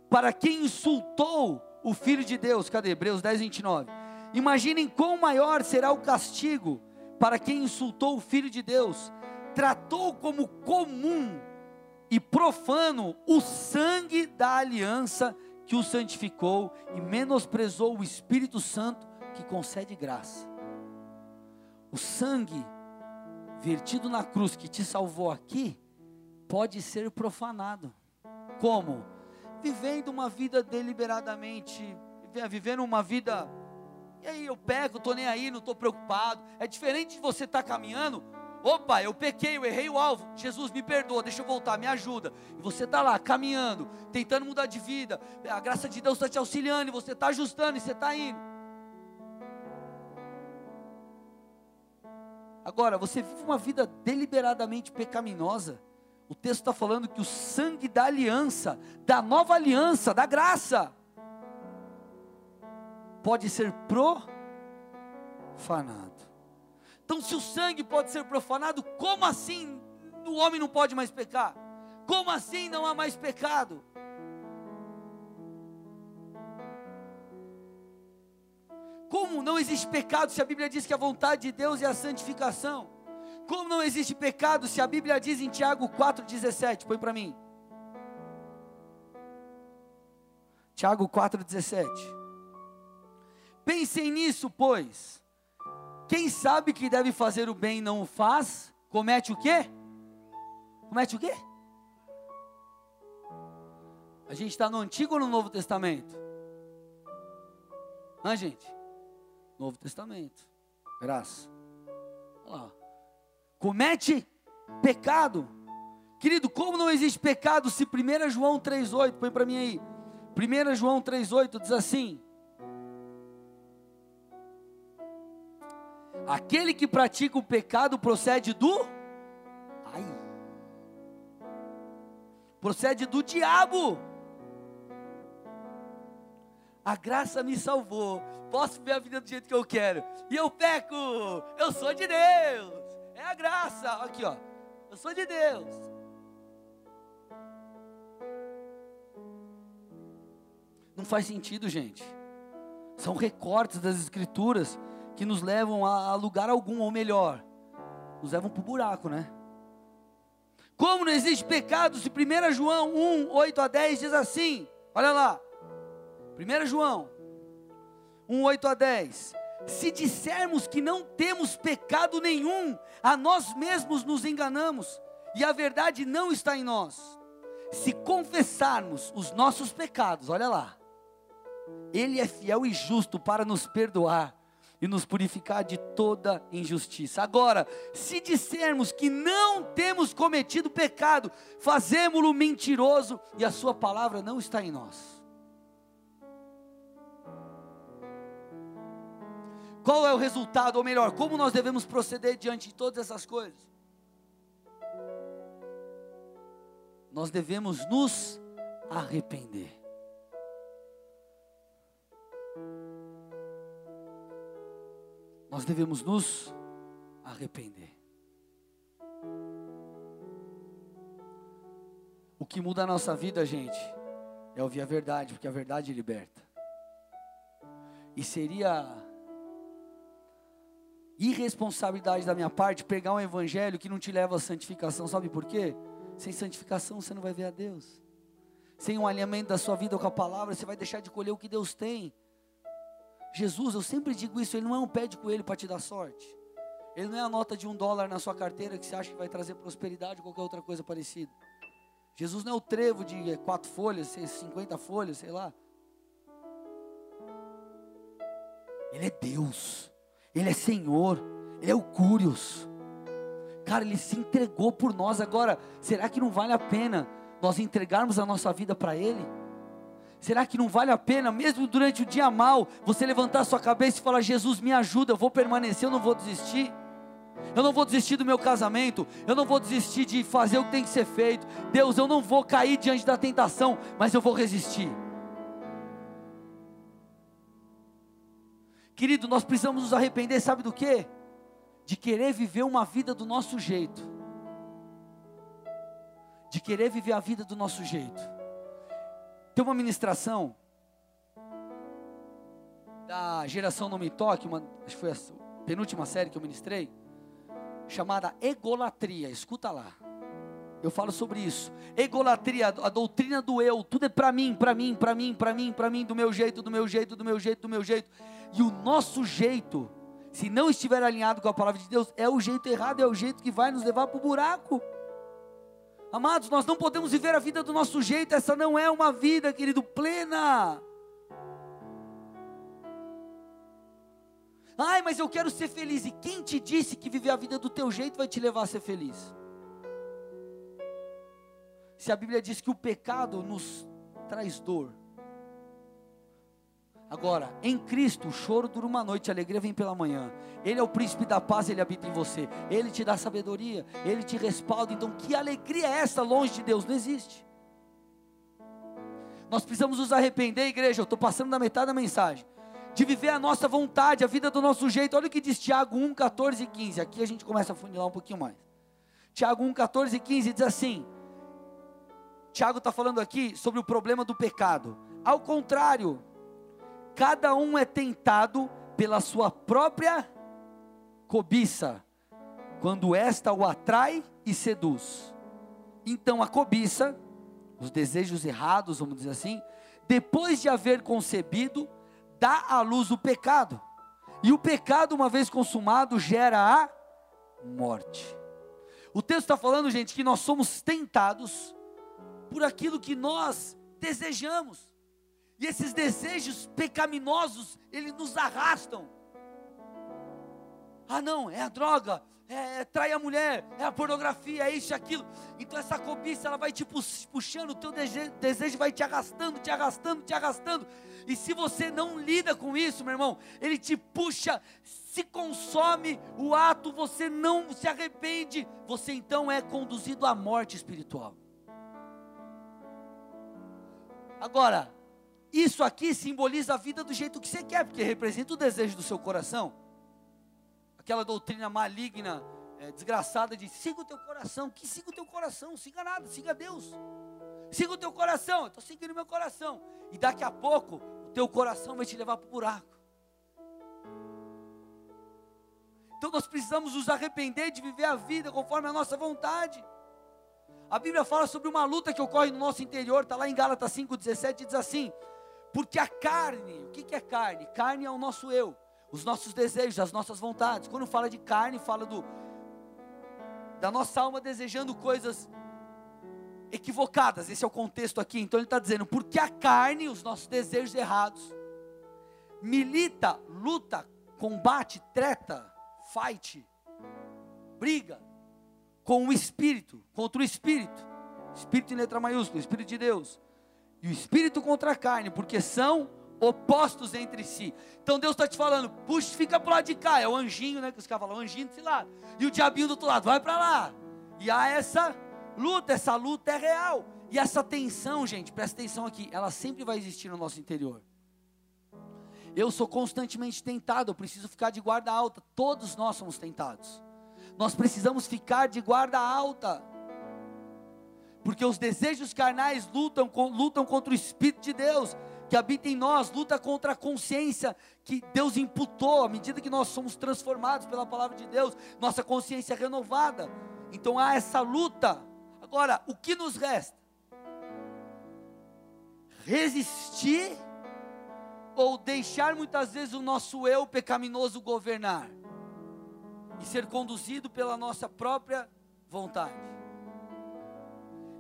[SPEAKER 1] para quem insultou o Filho de Deus. Cadê? Hebreus 10, 29. Imaginem quão maior será o castigo para quem insultou o Filho de Deus, tratou como comum e profano o sangue da aliança que o santificou e menosprezou o Espírito Santo que concede graça. O sangue vertido na cruz que te salvou aqui pode ser profanado. Como? Vivendo uma vida deliberadamente, vivendo uma vida. E aí eu peco, estou nem aí, não estou preocupado. É diferente de você estar tá caminhando Opa, eu pequei, eu errei o alvo. Jesus, me perdoa, deixa eu voltar, me ajuda. E você está lá caminhando, tentando mudar de vida. A graça de Deus está te auxiliando, e você está ajustando, e você está indo. Agora, você vive uma vida deliberadamente pecaminosa. O texto está falando que o sangue da aliança, da nova aliança, da graça, pode ser profanado. Então, se o sangue pode ser profanado, como assim o homem não pode mais pecar? Como assim não há mais pecado? Como não existe pecado se a Bíblia diz que a vontade de Deus é a santificação? Como não existe pecado se a Bíblia diz em Tiago 4,17? Põe para mim. Tiago 4,17. Pensem nisso, pois quem sabe que deve fazer o bem e não o faz, comete o quê? Comete o quê? A gente está no Antigo ou no Novo Testamento? Hã, gente? Novo Testamento. Graça. Olha lá. Comete pecado. Querido, como não existe pecado se 1 João 3,8, põe para mim aí. 1 João 3,8 diz assim: Aquele que pratica o pecado procede do ai. Procede do diabo. A graça me salvou. Posso ver a vida do jeito que eu quero. E eu peco. Eu sou de Deus. É a graça. Aqui, ó. Eu sou de Deus. Não faz sentido, gente. São recortes das escrituras que nos levam a, lugar algum, ou melhor, nos levam para o buraco, né? Como não existe pecado, se 1 João 1, 8 a 10 diz assim, olha lá, 1 João 1, 8 a 10, se dissermos que não temos pecado nenhum, a nós mesmos nos enganamos, e a verdade não está em nós. Se confessarmos os nossos pecados, olha lá, Ele é fiel e justo para nos perdoar e nos purificar de toda injustiça. Agora, se dissermos que não temos cometido pecado, fazemos-lo mentiroso e a Sua palavra não está em nós. Qual é o resultado, ou melhor, como nós devemos proceder diante de todas essas coisas? Nós devemos nos arrepender. Nós devemos nos arrepender. O que muda a nossa vida, gente, é ouvir a verdade, porque a verdade liberta. E seria irresponsabilidade da minha parte pegar um evangelho que não te leva à santificação, sabe por quê? Sem santificação você não vai ver a Deus. Sem um alinhamento da sua vida com a palavra, você vai deixar de colher o que Deus tem. Jesus, eu sempre digo isso, ele não é um pé de coelho para te dar sorte. Ele não é a nota de um dólar na sua carteira que você acha que vai trazer prosperidade ou qualquer outra coisa parecida. Jesus não é o trevo de quatro folhas, cinquenta folhas, sei lá. Ele é Deus, Ele é Senhor, Ele é o Cúrios. Cara, Ele se entregou por nós. Agora, será que não vale a pena nós entregarmos a nossa vida para Ele? Será que não vale a pena, mesmo durante o dia mal, você levantar sua cabeça e falar: Jesus, me ajuda, eu vou permanecer, eu não vou desistir? Eu não vou desistir do meu casamento, eu não vou desistir de fazer o que tem que ser feito. Deus, eu não vou cair diante da tentação, mas eu vou resistir. Querido, nós precisamos nos arrepender, sabe do que? De querer viver uma vida do nosso jeito. De querer viver a vida do nosso jeito. Tem uma ministração da geração Não Me Toque, uma, acho que foi a penúltima série que eu ministrei chamada egolatria. Escuta lá. Eu falo sobre isso. Egolatria, a doutrina do eu, tudo é para mim, para mim, para mim, para mim, para mim, do meu jeito, do meu jeito, do meu jeito, do meu jeito. E o nosso jeito, se não estiver alinhado com a palavra de Deus, é o jeito errado, é o jeito que vai nos levar para o buraco. Amados, nós não podemos viver a vida do nosso jeito, essa não é uma vida, querido, plena. Ai, mas eu quero ser feliz. E quem te disse que viver a vida do teu jeito vai te levar a ser feliz? Se a Bíblia diz que o pecado nos traz dor. Agora, em Cristo, o choro dura uma noite, a alegria vem pela manhã. Ele é o príncipe da paz, ele habita em você. Ele te dá sabedoria, ele te respalda. Então, que alegria é essa longe de Deus? Não existe. Nós precisamos nos arrepender, igreja. Eu estou passando da metade da mensagem de viver a nossa vontade, a vida do nosso jeito. Olha o que diz Tiago 1, 14 e 15. Aqui a gente começa a funilar um pouquinho mais. Tiago 1, 14 e 15 diz assim: Tiago está falando aqui sobre o problema do pecado. Ao contrário, cada um é tentado pela sua própria cobiça, quando esta o atrai e seduz. Então a cobiça, os desejos errados, vamos dizer assim, depois de haver concebido, dá à luz o pecado. E o pecado, uma vez consumado, gera a morte. O texto está falando, gente, que nós somos tentados por aquilo que nós desejamos. E esses desejos pecaminosos, eles nos arrastam. Ah, não, é a droga, é, é trai a mulher, é a pornografia, é isso, aquilo. Então essa cobiça, ela vai te puxando, o teu desejo, desejo vai te arrastando, te arrastando, te arrastando. E se você não lida com isso, meu irmão, ele te puxa, se consome o ato, você não se arrepende, você então é conduzido à morte espiritual. Agora, isso aqui simboliza a vida do jeito que você quer, porque representa o desejo do seu coração. Aquela doutrina maligna, é, desgraçada de siga o teu coração, que siga o teu coração, siga nada, siga Deus. Siga o teu coração, estou seguindo meu coração. E daqui a pouco teu coração vai te levar para o buraco. Então nós precisamos nos arrepender de viver a vida conforme a nossa vontade. A Bíblia fala sobre uma luta que ocorre no nosso interior, está lá em Gálatas 5,17, diz assim: porque a carne, o que, é carne? Carne é o nosso eu, os nossos desejos, as nossas vontades. Quando fala de carne, fala do da nossa alma desejando coisas equivocadas, esse é o contexto aqui. Então ele está dizendo, porque a carne, os nossos desejos errados, milita, luta, combate, treta, fight, briga com o espírito, contra o espírito, espírito em letra maiúscula, espírito de Deus, e o espírito contra a carne, porque são opostos entre si. Então Deus está te falando, puxa, fica para lado de cá, é o anjinho, né? Que os caras falam, o anjinho desse lado, e o diabinho do outro lado, vai para lá. E há essa luta, essa luta é real. E essa tensão, gente, presta atenção aqui, ela sempre vai existir no nosso interior. Eu sou constantemente tentado, eu preciso ficar de guarda alta. Todos nós somos tentados. Nós precisamos ficar de guarda alta. Porque os desejos carnais lutam, lutam contra o Espírito de Deus que habita em nós, luta contra a consciência que Deus imputou, à medida que nós somos transformados pela palavra de Deus, nossa consciência é renovada. Então há essa luta. Agora, o que nos resta? Resistir ou deixar muitas vezes o nosso eu pecaminoso governar e ser conduzido pela nossa própria vontade.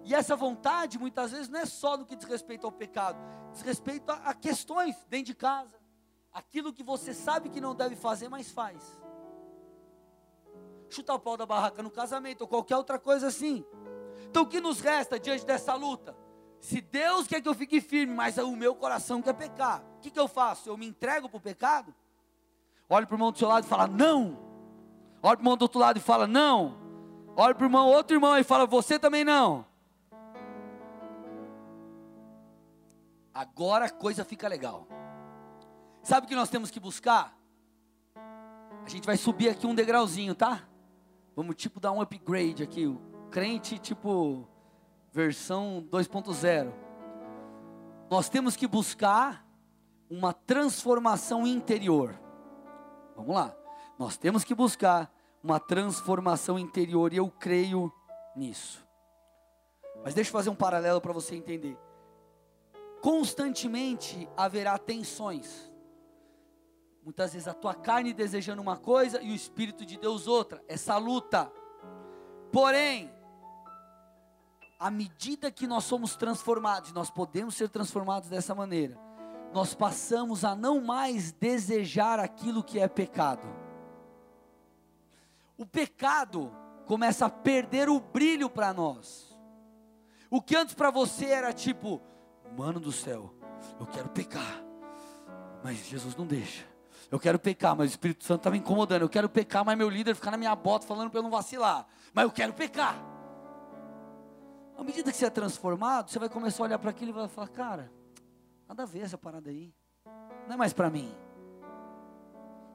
[SPEAKER 1] E essa vontade muitas vezes não é só no que diz respeito ao pecado, diz respeito a, a questões dentro de casa, aquilo que você sabe que não deve fazer, mas faz. Chutar o pau da barraca no casamento ou qualquer outra coisa assim. Então o que nos resta diante dessa luta? Se Deus quer que eu fique firme, mas o meu coração quer pecar, o que, que eu faço? Eu me entrego para o pecado? Olha para o irmão do seu lado e fala, não. Olha para o irmão do outro lado e fala, não. Olha para o irmão, outro irmão e fala, você também não. Agora a coisa fica legal. Sabe o que nós temos que buscar? A gente vai subir aqui um degrauzinho, tá? Vamos tipo dar um upgrade aqui. O crente tipo versão 2.0. Nós temos que buscar uma transformação interior. Vamos lá. Nós temos que buscar uma transformação interior e eu creio nisso. Mas deixa eu fazer um paralelo para você entender. Constantemente haverá tensões. Muitas vezes a tua carne desejando uma coisa e o Espírito de Deus outra. Essa luta. Porém, à medida que nós somos transformados, nós podemos ser transformados dessa maneira, nós passamos a não mais desejar aquilo que é pecado. O pecado começa a perder o brilho para nós. O que antes para você era tipo, mano do céu, eu quero pecar, mas Jesus não deixa. Eu quero pecar, mas o Espírito Santo está me incomodando. Eu quero pecar, mas meu líder fica na minha bota falando para eu não vacilar. Mas eu quero pecar. À medida que você é transformado, você vai começar a olhar para aquilo e vai falar: Cara, nada a ver essa parada aí. Não é mais para mim.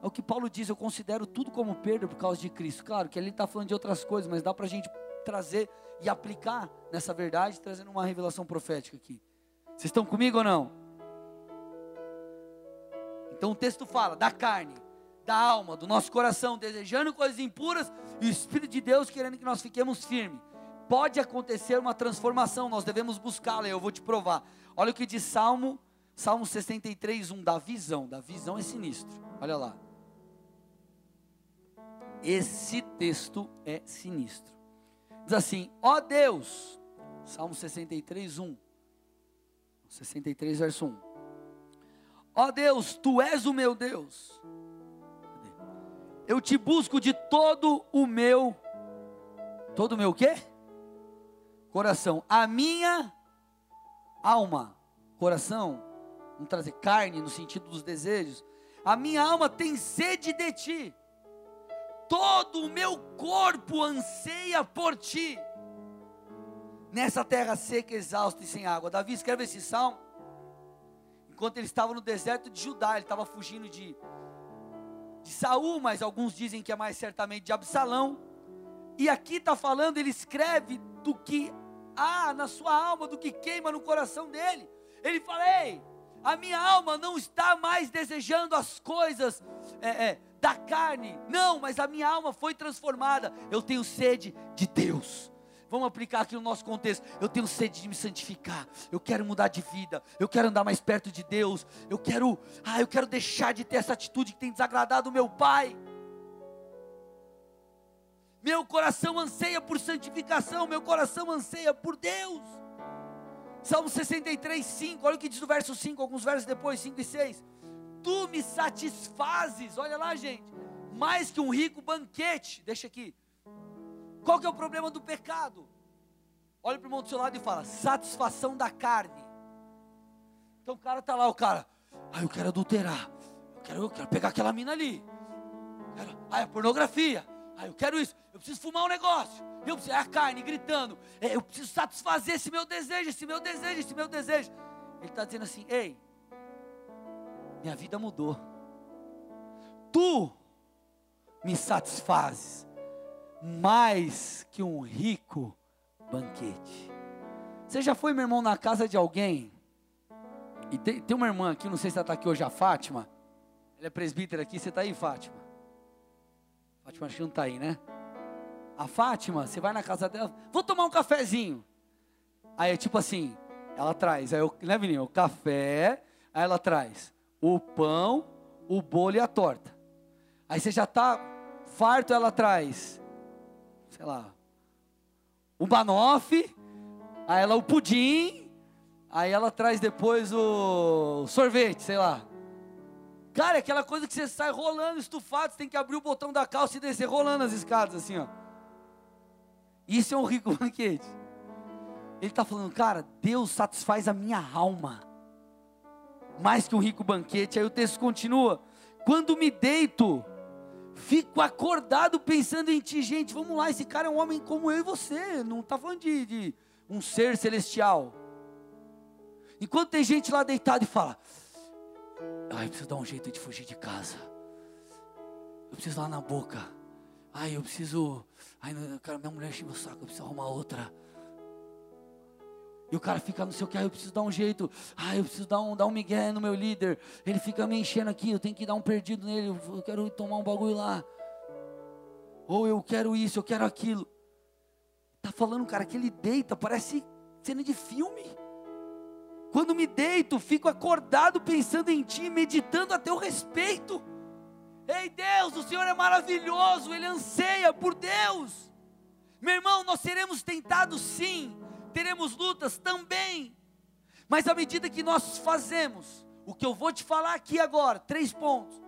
[SPEAKER 1] É o que Paulo diz: Eu considero tudo como perda por causa de Cristo. Claro que ele está falando de outras coisas, mas dá para a gente trazer e aplicar nessa verdade, trazendo uma revelação profética aqui. Vocês estão comigo ou não? Então o texto fala da carne, da alma, do nosso coração, desejando coisas impuras, e o Espírito de Deus querendo que nós fiquemos firmes pode acontecer uma transformação, nós devemos buscá-la, eu vou te provar. Olha o que diz Salmo, Salmo 63, 1, da visão, da visão é sinistro, olha lá. Esse texto é sinistro. Diz assim: ó Deus, Salmo 63, 1. 63, verso 1. Ó Deus, tu és o meu Deus. Eu te busco de todo o meu. Todo o meu quê? coração. A minha alma, coração, vamos trazer carne no sentido dos desejos. A minha alma tem sede de ti. Todo o meu corpo anseia por ti. Nessa terra seca, exausta e sem água. Davi escreve esse salmo enquanto ele estava no deserto de Judá, ele estava fugindo de de Saul, mas alguns dizem que é mais certamente de Absalão. E aqui está falando, ele escreve do que há na sua alma, do que queima no coração dele. Ele fala: Ei, a minha alma não está mais desejando as coisas é, é, da carne, não, mas a minha alma foi transformada. Eu tenho sede de Deus. Vamos aplicar aqui no nosso contexto. Eu tenho sede de me santificar. Eu quero mudar de vida. Eu quero andar mais perto de Deus. Eu quero, ah, eu quero deixar de ter essa atitude que tem desagradado o meu pai. Meu coração anseia por santificação, meu coração anseia por Deus. Salmo 63, 5, olha o que diz no verso 5, alguns versos depois, 5 e 6. Tu me satisfazes, olha lá, gente, mais que um rico banquete. Deixa aqui. Qual que é o problema do pecado? Olha para o irmão do seu lado e fala: satisfação da carne. Então o cara está lá, o cara, ah, eu quero adulterar, eu quero, eu quero pegar aquela mina ali, quero, ah, é pornografia, ah, eu quero isso, eu preciso fumar um negócio. Eu preciso, é a carne gritando. É, eu preciso satisfazer esse meu desejo, esse meu desejo, esse meu desejo. Ele está dizendo assim: ei, minha vida mudou. Tu me satisfazes mais que um rico banquete. Você já foi, meu irmão, na casa de alguém? E tem, tem uma irmã aqui, não sei se ela está aqui hoje, a Fátima. Ela é presbítera aqui, você está aí, Fátima? Fátima acho que não está aí, né? A Fátima, você vai na casa dela, vou tomar um cafezinho. Aí é tipo assim, ela traz, aí eu, né, menino? O café, aí ela traz o pão, o bolo e a torta. Aí você já está farto, ela traz, sei lá, o banoffee, aí ela o pudim, aí ela traz depois o sorvete, sei lá. Cara, é aquela coisa que você sai rolando, estufado, você tem que abrir o botão da calça e descer rolando as escadas assim, ó. Isso é um rico banquete. Ele está falando, cara, Deus satisfaz a minha alma. Mais que um rico banquete. Aí o texto continua. Quando me deito, fico acordado pensando em ti. Gente, vamos lá, esse cara é um homem como eu e você. Não está falando de, de um ser celestial. Enquanto tem gente lá deitada e fala: Ai, eu preciso dar um jeito de fugir de casa. Eu preciso lá na boca. Ai, eu preciso. Ai, cara, minha mulher enche meu saco, eu preciso arrumar outra. E o cara fica não sei o que, ah, eu preciso dar um jeito, ah, eu preciso dar um, dar um migué no meu líder. Ele fica me enchendo aqui, eu tenho que dar um perdido nele, eu quero tomar um bagulho lá. Ou eu quero isso, eu quero aquilo. Tá falando, cara, que ele deita, parece cena de filme. Quando me deito, fico acordado pensando em ti, meditando a teu respeito. Ei Deus, o Senhor é maravilhoso, Ele anseia por Deus. Meu irmão, nós seremos tentados sim, teremos lutas também. Mas à medida que nós fazemos, o que eu vou te falar aqui agora, três pontos.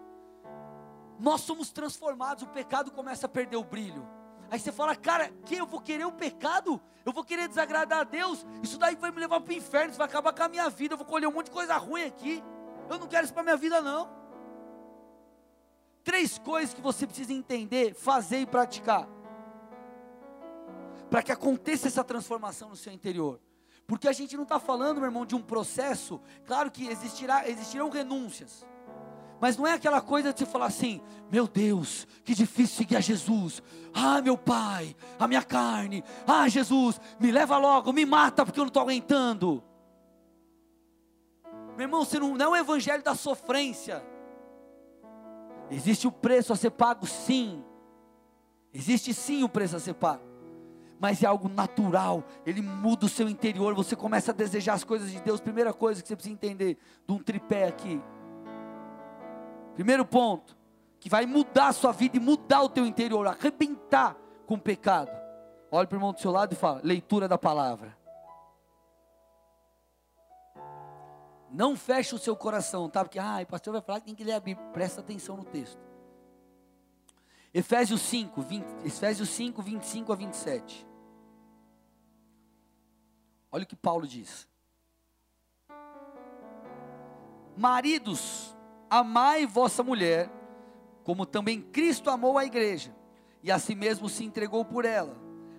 [SPEAKER 1] Nós somos transformados, o pecado começa a perder o brilho. Aí você fala, cara, que eu vou querer o pecado? Eu vou querer desagradar a Deus? Isso daí vai me levar para o inferno, isso vai acabar com a minha vida. Eu vou colher um monte de coisa ruim aqui. Eu não quero isso para minha vida, não. Três coisas que você precisa entender, fazer e praticar para que aconteça essa transformação no seu interior. Porque a gente não está falando, meu irmão, de um processo, claro que existirá, existirão renúncias. Mas não é aquela coisa de você falar assim, meu Deus, que difícil seguir a Jesus. Ah, meu Pai, a minha carne. Ah, Jesus, me leva logo, me mata porque eu não estou aguentando. Meu irmão, você não, não é o evangelho da sofrência. Existe o preço a ser pago, sim. Existe sim o preço a ser pago mas é algo natural, ele muda o seu interior, você começa a desejar as coisas de Deus. Primeira coisa que você precisa entender de um tripé aqui. Primeiro ponto, que vai mudar a sua vida e mudar o teu interior, arrebentar com o pecado. Olha para o irmão do seu lado e fala: leitura da palavra. Não feche o seu coração, tá? Porque, ah, o pastor vai falar que tem que ler a Bíblia. Presta atenção no texto. Efésios 5, 20, Efésios 5, 25 a 27. Olha o que Paulo diz: Maridos, amai vossa mulher, como também Cristo amou a igreja, e a si mesmo se entregou por ela,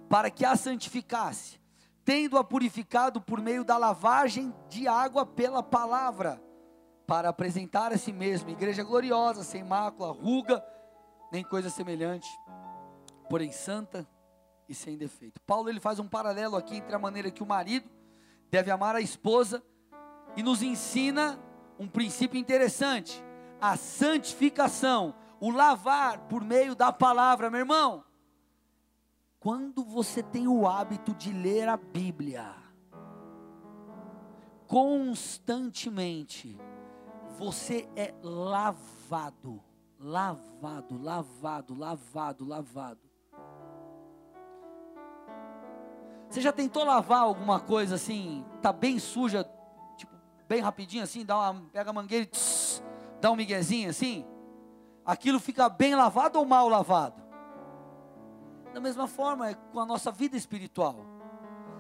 [SPEAKER 1] para que a santificasse, tendo-a purificado por meio da lavagem de água pela palavra, para apresentar a si mesmo igreja gloriosa, sem mácula, ruga, nem coisa semelhante, porém santa e sem defeito. Paulo ele faz um paralelo aqui entre a maneira que o marido deve amar a esposa e nos ensina um princípio interessante: a santificação, o lavar por meio da palavra, meu irmão. Quando você tem o hábito de ler a Bíblia constantemente, você é lavado, lavado, lavado, lavado, lavado. Você já tentou lavar alguma coisa assim, tá bem suja, tipo, bem rapidinho assim, dá uma, pega a mangueira e tss, dá um miguezinho assim? Aquilo fica bem lavado ou mal lavado? Da mesma forma é com a nossa vida espiritual.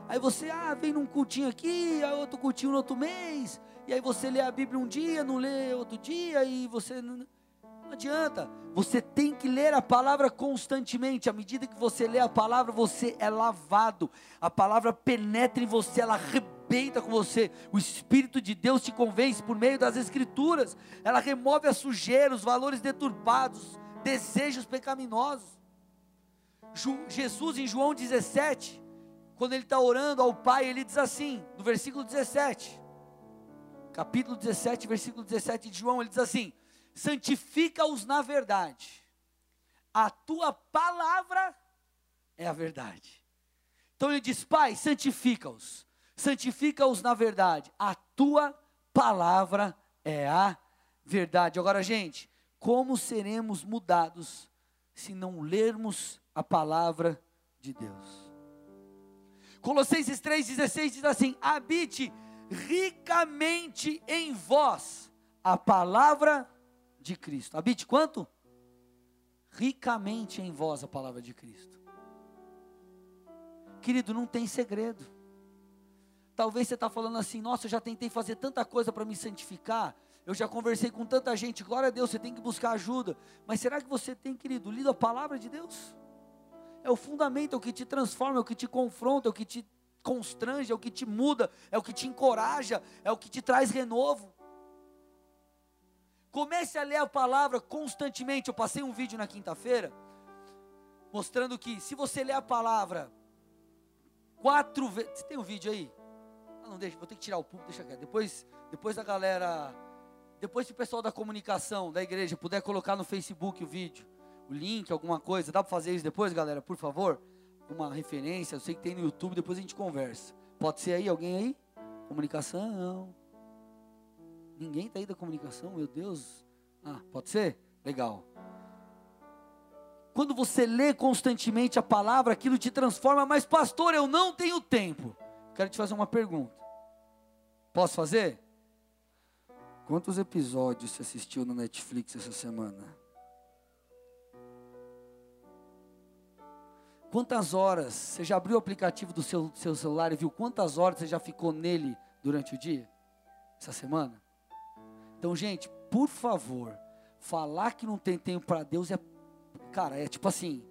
[SPEAKER 1] Aí você, ah, vem num cultinho aqui, aí outro cultinho no outro mês, e aí você lê a Bíblia um dia, não lê outro dia, e você não adianta. Você tem que ler a palavra constantemente. À medida que você lê a palavra, você é lavado. A palavra penetra em você, ela arrebenta com você. O Espírito de Deus te convence por meio das Escrituras. Ela remove a sujeira, os valores deturpados, desejos pecaminosos. Jesus, em João 17, quando ele está orando ao Pai, ele diz assim, no versículo 17, capítulo 17, versículo 17 de João, ele diz assim: santifica-os na verdade, a tua palavra é a verdade. Então ele diz: Pai, santifica-os, santifica-os na verdade, a tua palavra é a verdade. Agora, gente, como seremos mudados se não lermos a palavra de Deus? Colossenses 3,16 diz assim: habite ricamente em vós a palavra de Cristo. Habite quanto? Ricamente em vós a palavra de Cristo. Querido, não tem segredo. Talvez você está falando assim, nossa, eu já tentei fazer tanta coisa para me santificar, eu já conversei com tanta gente, glória a Deus, você tem que buscar ajuda. Mas será que você tem, querido, lido a palavra de Deus? É o fundamento, é o que te transforma, é o que te confronta, é o que te constrange, é o que te muda, é o que te encoraja, é o que te traz renovo. Comece a ler a palavra constantemente. Eu passei um vídeo na quinta-feira mostrando que se você ler a palavra quatro vezes, você tem um vídeo aí? Ah, não deixa, vou ter que tirar o público, deixa quieto. Depois, depois a galera, depois se o pessoal da comunicação da igreja puder colocar no Facebook o vídeo o link, alguma coisa. Dá para fazer isso depois, galera, por favor? Uma referência, eu sei que tem no YouTube, depois a gente conversa. Pode ser aí, alguém aí? Comunicação? Ninguém está aí da comunicação, meu Deus. Ah, pode ser? Legal. Quando você lê constantemente a palavra, aquilo te transforma, mas pastor, eu não tenho tempo. Quero te fazer uma pergunta. Posso fazer? Quantos episódios você assistiu no Netflix essa semana? Quantas horas você já abriu o aplicativo do seu, seu celular e viu quantas horas você já ficou nele durante o dia? Essa semana? Então, gente, por favor, falar que não tem tempo para Deus é. Cara, é tipo assim.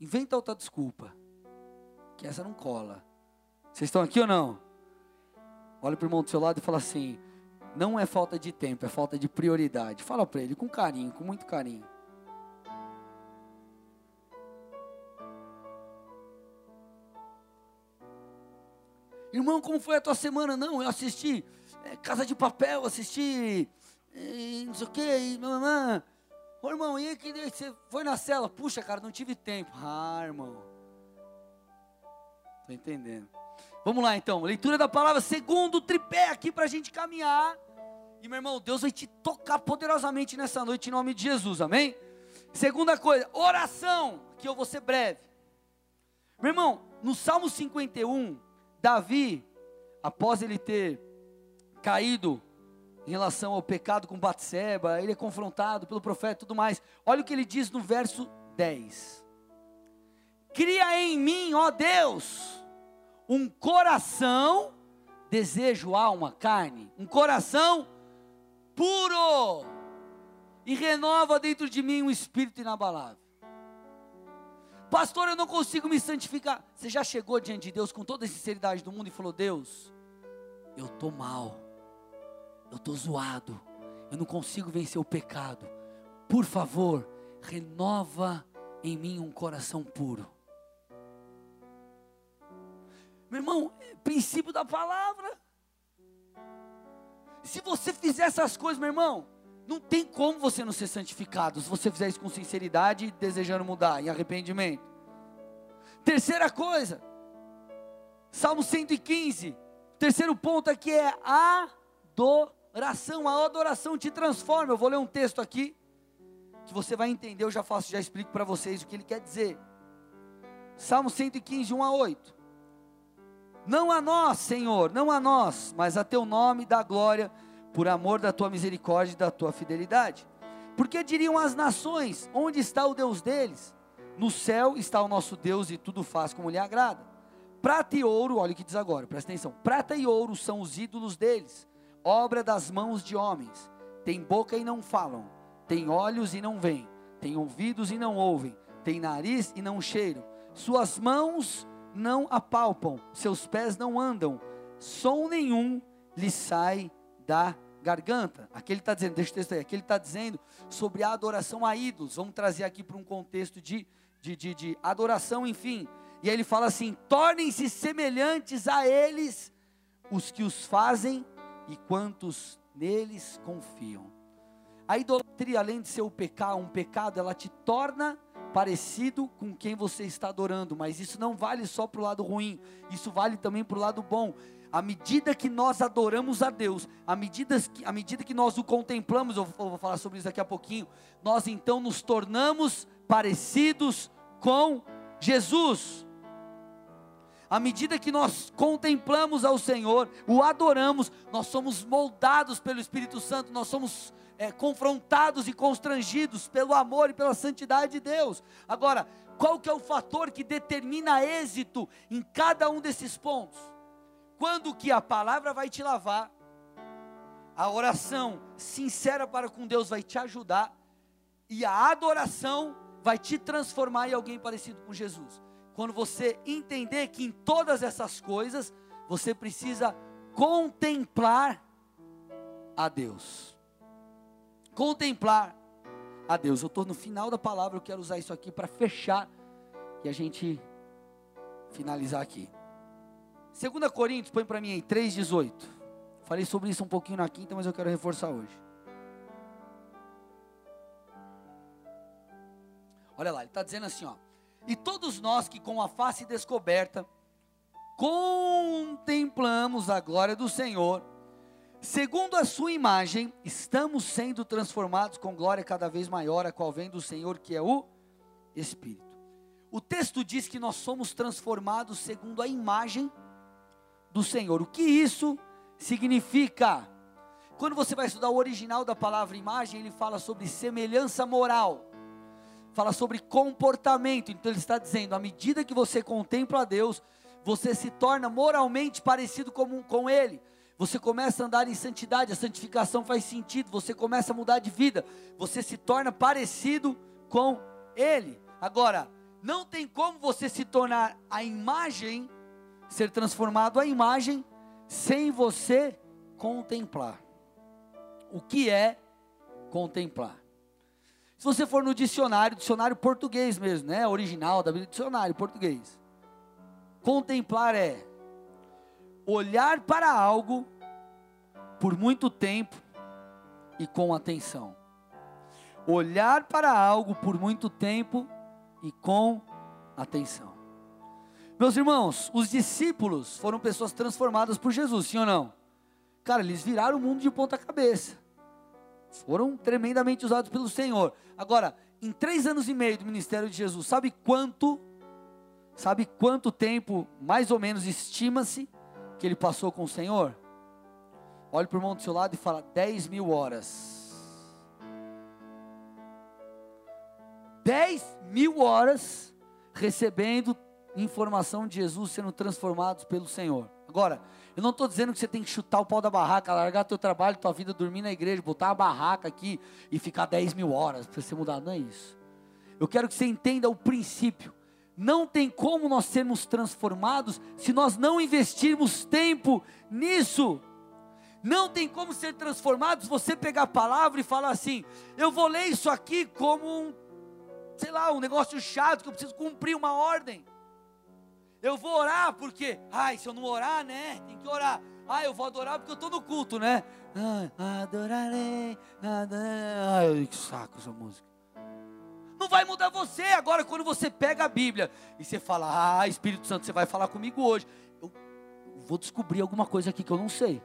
[SPEAKER 1] Inventa outra desculpa. Que essa não cola. Vocês estão aqui ou não? Olha para o irmão do seu lado e fala assim: não é falta de tempo, é falta de prioridade. Fala para ele com carinho, com muito carinho. Irmão, como foi a tua semana? Não, eu assisti é, Casa de Papel, assisti é, não sei o que, e mamãe. Ô irmão, e aí que você foi na cela? Puxa, cara, não tive tempo. Ah, irmão. Tô entendendo. Vamos lá então, leitura da palavra, segundo tripé aqui para a gente caminhar. E meu irmão, Deus vai te tocar poderosamente nessa noite em nome de Jesus, amém? Segunda coisa, oração, que eu vou ser breve. Meu irmão, no Salmo 51, Davi, após ele ter caído em relação ao pecado com Batseba, ele é confrontado pelo profeta e tudo mais. Olha o que ele diz no verso 10. Cria em mim, ó Deus, um coração, desejo, alma, carne, um coração puro, e renova dentro de mim um espírito inabalável. Pastor, eu não consigo me santificar. Você já chegou diante de Deus com toda a sinceridade do mundo e falou: Deus, eu estou mal, eu estou zoado, eu não consigo vencer o pecado. Por favor, renova em mim um coração puro. Meu irmão, é princípio da palavra. Se você fizer essas coisas, meu irmão, não tem como você não ser santificado se você fizer isso com sinceridade e desejando mudar, em arrependimento. Terceira coisa, Salmo 115, terceiro ponto aqui é adoração. A adoração te transforma. Eu vou ler um texto aqui que você vai entender. Eu já faço, já explico para vocês o que ele quer dizer. Salmo 115, 1 a 8. Não a nós, Senhor, não a nós, mas a teu nome dá glória por amor da tua misericórdia e da tua fidelidade. Porque diriam as nações: onde está o Deus deles? No céu está o nosso Deus e tudo faz como lhe agrada. Prata e ouro, olha o que diz agora, presta atenção: prata e ouro são os ídolos deles, obra das mãos de homens. Tem boca e não falam, tem olhos e não veem, tem ouvidos e não ouvem, tem nariz e não cheiram. Suas mãos não apalpam, seus pés não andam, som nenhum lhe sai da garganta. Aqui ele está dizendo, deixa o texto aí, aqui ele está dizendo sobre a adoração a ídolos. Vamos trazer aqui para um contexto de, de, de, de adoração, enfim. E aí ele fala assim: tornem-se semelhantes a eles os que os fazem e quantos neles confiam. A idolatria, além de ser o pecado, um pecado, ela te torna parecido com quem você está adorando, mas isso não vale só para o lado ruim, isso vale também para o lado bom. À medida que nós adoramos a Deus, à medida que, à medida que nós o contemplamos, eu vou, eu vou falar sobre isso daqui a pouquinho, nós então nos tornamos parecidos com Jesus. À medida que nós contemplamos ao Senhor, o adoramos, nós somos moldados pelo Espírito Santo, nós somos é, confrontados e constrangidos pelo amor e pela santidade de Deus. Agora, qual que é o fator que determina êxito em cada um desses pontos? Quando que a palavra vai te lavar, a oração sincera para com Deus vai te ajudar e a adoração vai te transformar em alguém parecido com Jesus quando você entender que em todas essas coisas você precisa contemplar a Deus. Contemplar a Deus. Eu estou no final da palavra, eu quero usar isso aqui para fechar e a gente finalizar aqui. 2 Coríntios, põe para mim aí, 3,18. Falei sobre isso um pouquinho na quinta, mas eu quero reforçar hoje. Olha lá, ele está dizendo assim, ó. E todos nós que com a face descoberta contemplamos a glória do Senhor, segundo a sua imagem, estamos sendo transformados com glória cada vez maior, a qual vem do Senhor, que é o Espírito. O texto diz que nós somos transformados segundo a imagem do Senhor. O que isso significa? Quando você vai estudar o original da palavra imagem, ele fala sobre semelhança moral fala sobre comportamento. Então ele está dizendo, à medida que você contempla a Deus, você se torna moralmente parecido com, com Ele. Você começa a andar em santidade, a santificação faz sentido, você começa a mudar de vida, você se torna parecido com Ele. Agora, não tem como você se tornar a imagem, ser transformado a imagem, sem você contemplar. O que é contemplar? Se você for no dicionário, dicionário português mesmo, né? Original da Bíblia, dicionário português. Contemplar é olhar para algo por muito tempo e com atenção. Olhar para algo por muito tempo e com atenção. Meus irmãos, os discípulos foram pessoas transformadas por Jesus, sim ou não? Cara, eles viraram o mundo de ponta cabeça foram tremendamente usados pelo Senhor. Agora, em três anos e meio do ministério de Jesus, sabe quanto, sabe quanto tempo, mais ou menos, estima-se que ele passou com o Senhor? Olhe para o irmão do seu lado e fala: 10 mil horas. 10 mil horas recebendo informação de Jesus sendo transformados pelo Senhor. Agora, eu não estou dizendo que você tem que chutar o pau da barraca, largar teu trabalho, tua vida, dormir na igreja, botar uma barraca aqui e ficar 10 mil horas para você mudar. Não é isso. Eu quero que você entenda o princípio. Não tem como nós sermos transformados se nós não investirmos tempo nisso. Não tem como ser transformados você pegar a palavra e falar assim: eu vou ler isso aqui como um, sei lá, um negócio chato que eu preciso cumprir uma ordem. Eu vou orar porque, ai, se eu não orar, né? Tem que orar. Ah, eu vou adorar porque eu estou no culto, né? Adorarei, adorarei. Ai, que saco essa música. Não vai mudar você agora quando você pega a Bíblia e você fala, ah, Espírito Santo, você vai falar comigo hoje. Eu vou descobrir alguma coisa aqui que eu não sei.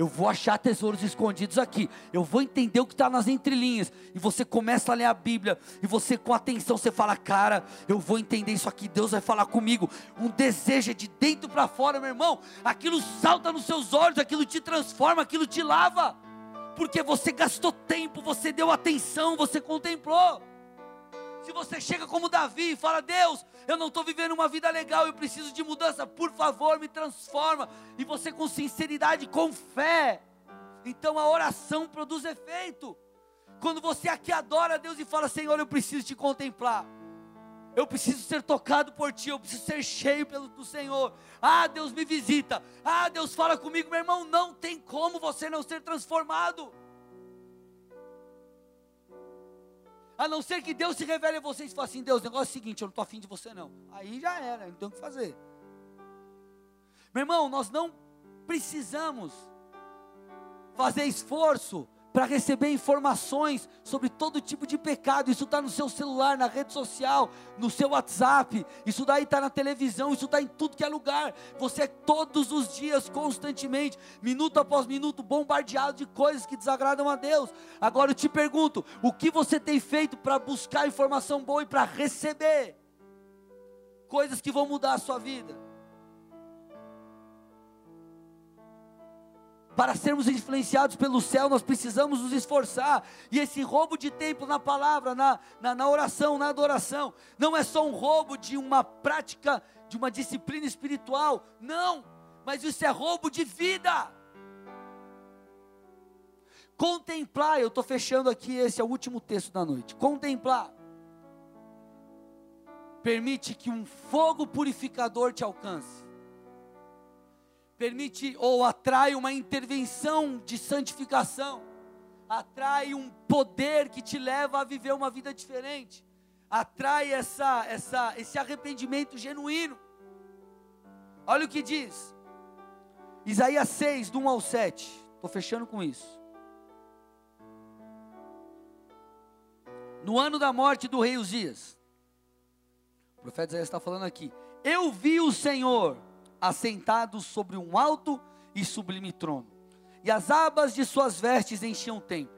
[SPEAKER 1] Eu vou achar tesouros escondidos aqui. Eu vou entender o que está nas entrelinhas. E você começa a ler a Bíblia. E você, com atenção, você fala: Cara, eu vou entender isso aqui. Deus vai falar comigo. Um desejo é de dentro para fora, meu irmão. Aquilo salta nos seus olhos. Aquilo te transforma. Aquilo te lava. Porque você gastou tempo. Você deu atenção. Você contemplou. Se você chega como Davi e fala: Deus, eu não estou vivendo uma vida legal, eu preciso de mudança, por favor, me transforma. E você com sinceridade, com fé, então a oração produz efeito. Quando você aqui adora a Deus e fala: Senhor, eu preciso te contemplar. Eu preciso ser tocado por ti, eu preciso ser cheio pelo do Senhor. Ah, Deus me visita. Ah, Deus fala comigo, meu irmão. Não tem como você não ser transformado. A não ser que Deus se revele a vocês e fale assim: Deus, o negócio é o seguinte, eu não estou afim de você não. Aí já era, não tem o que fazer. Meu irmão, nós não precisamos fazer esforço para receber informações sobre todo tipo de pecado. Isso está no seu celular, na rede social, no seu WhatsApp. Isso daí está na televisão, isso está em tudo que é lugar. Você é todos os dias, constantemente, minuto após minuto, bombardeado de coisas que desagradam a Deus. Agora eu te pergunto: o que você tem feito para buscar informação boa e para receber coisas que vão mudar a sua vida? Para sermos influenciados pelo céu, nós precisamos nos esforçar. E esse roubo de tempo na palavra, na, na, na, oração, na adoração, não é só um roubo de uma prática, de uma disciplina espiritual. Não, mas isso é roubo de vida. Contemplar, eu estou fechando aqui, esse é o último texto da noite. Contemplar permite que um fogo purificador te alcance permite ou atrai uma intervenção de santificação, atrai um poder que te leva a viver uma vida diferente, atrai essa, essa, esse arrependimento genuíno. Olha o que diz, Isaías 6, do 1 ao 7, estou fechando com isso. No ano da morte do rei Uzias, o profeta Isaías está falando aqui: Eu vi o Senhor assentado sobre um alto e sublime trono, e as abas de suas vestes enchiam o templo.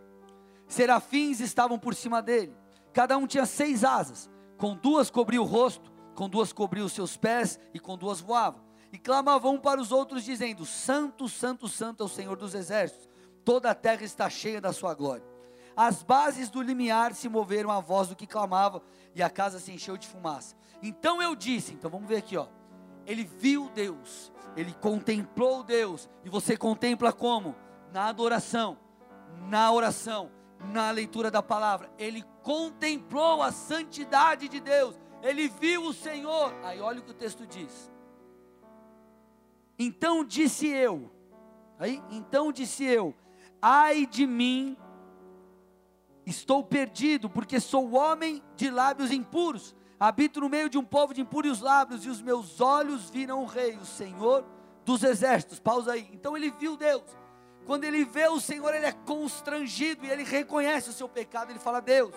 [SPEAKER 1] Serafins estavam por cima dele, cada um tinha seis asas, com duas cobria o rosto, com duas cobria os seus pés, e com duas voavam. E clamavam um para os outros, dizendo: Santo, Santo, Santo é o Senhor dos exércitos, toda a terra está cheia da sua glória. As bases do limiar se moveram à voz do que clamava, e a casa se encheu de fumaça. Então eu disse: então vamos ver aqui, ó ele viu Deus, ele contemplou Deus, e você contempla como? Na adoração, na oração, na leitura da palavra. Ele contemplou a santidade de Deus, ele viu o Senhor. Aí olha o que o texto diz. Então disse eu, aí, então disse eu, ai de mim, estou perdido, porque sou homem de lábios impuros Habito no meio de um povo de impuros lábios, e os meus olhos viram o Rei, o Senhor dos exércitos. Pausa aí. Então ele viu Deus. Quando ele vê o Senhor, ele é constrangido e ele reconhece o seu pecado. Ele fala: Deus,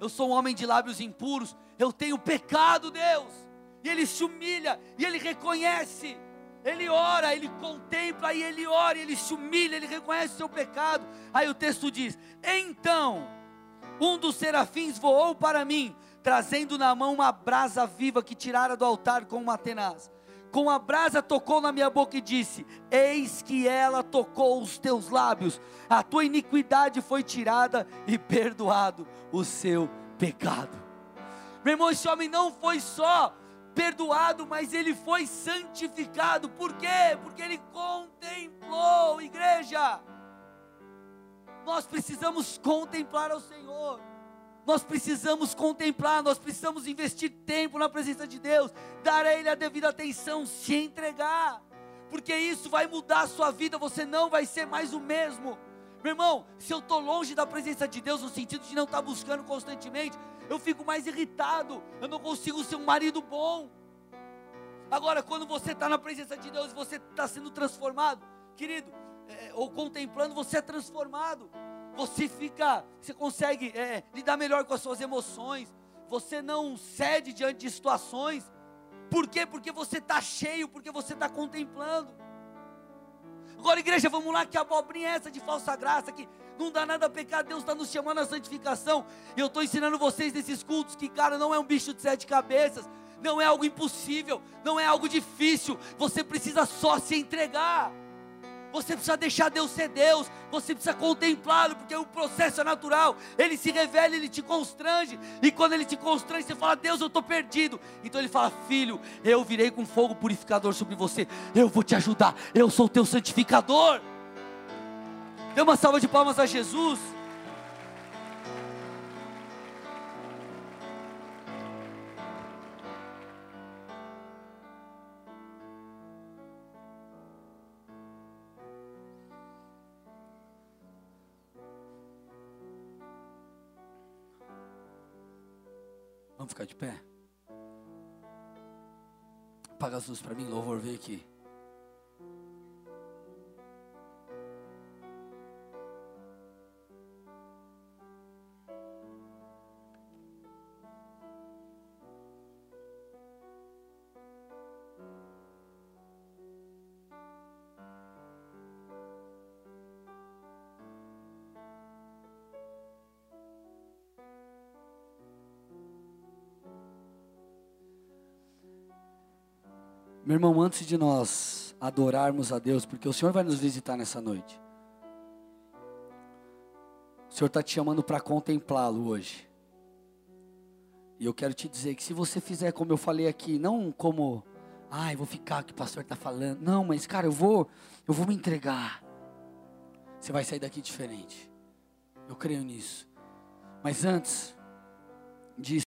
[SPEAKER 1] eu sou um homem de lábios impuros, eu tenho pecado, Deus. E ele se humilha e ele reconhece. Ele ora, ele contempla e ele ora, e ele se humilha, ele reconhece o seu pecado. Aí o texto diz: Então, um dos serafins voou para mim, trazendo na mão uma brasa viva que tirara do altar com uma tenaz. Com a brasa tocou na minha boca e disse: Eis que ela tocou os teus lábios, a tua iniquidade foi tirada e perdoado o seu pecado. Meu irmão, esse homem não foi só perdoado, mas ele foi santificado. Por quê? Porque ele contemplou, igreja. Nós precisamos contemplar ao Senhor nós precisamos contemplar, nós precisamos investir tempo na presença de Deus, dar a Ele a devida atenção, se entregar, porque isso vai mudar a sua vida, você não vai ser mais o mesmo. Meu irmão, se eu estou longe da presença de Deus, no sentido de não estar tá buscando constantemente, eu fico mais irritado, eu não consigo ser um marido bom. Agora, quando você está na presença de Deus, você está sendo transformado, querido, é, ou contemplando, você é transformado você fica, você consegue é, lidar melhor com as suas emoções, você não cede diante de situações, por quê? Porque você está cheio, porque você está contemplando. Agora, igreja, vamos lá, que abobrinha é essa de falsa graça, que não dá nada a pecar, Deus está nos chamando à santificação. Eu estou ensinando vocês nesses cultos que, cara, não é um bicho de sete cabeças, não é algo impossível, não é algo difícil, você precisa só se entregar. Você precisa deixar Deus ser Deus. Você precisa contemplá-lo, porque o processo é natural. Ele se revela, ele te constrange. E quando ele te constrange, você fala: Deus, eu estou perdido. Então ele fala: Filho, eu virei com fogo purificador sobre você. Eu vou te ajudar. Eu sou o teu santificador. Dê uma salva de palmas a Jesus. De pé? Apaga as luzes para mim, louvor, vem aqui. Meu irmão, antes de nós adorarmos a Deus, porque o Senhor vai nos visitar nessa noite. O Senhor está te chamando para contemplá-lo hoje. E eu quero te dizer que se você fizer como eu falei aqui, não como, ai, vou ficar o que o pastor está falando. Não, mas cara, eu vou, eu vou me entregar. Você vai sair daqui diferente. Eu creio nisso. Mas antes disso,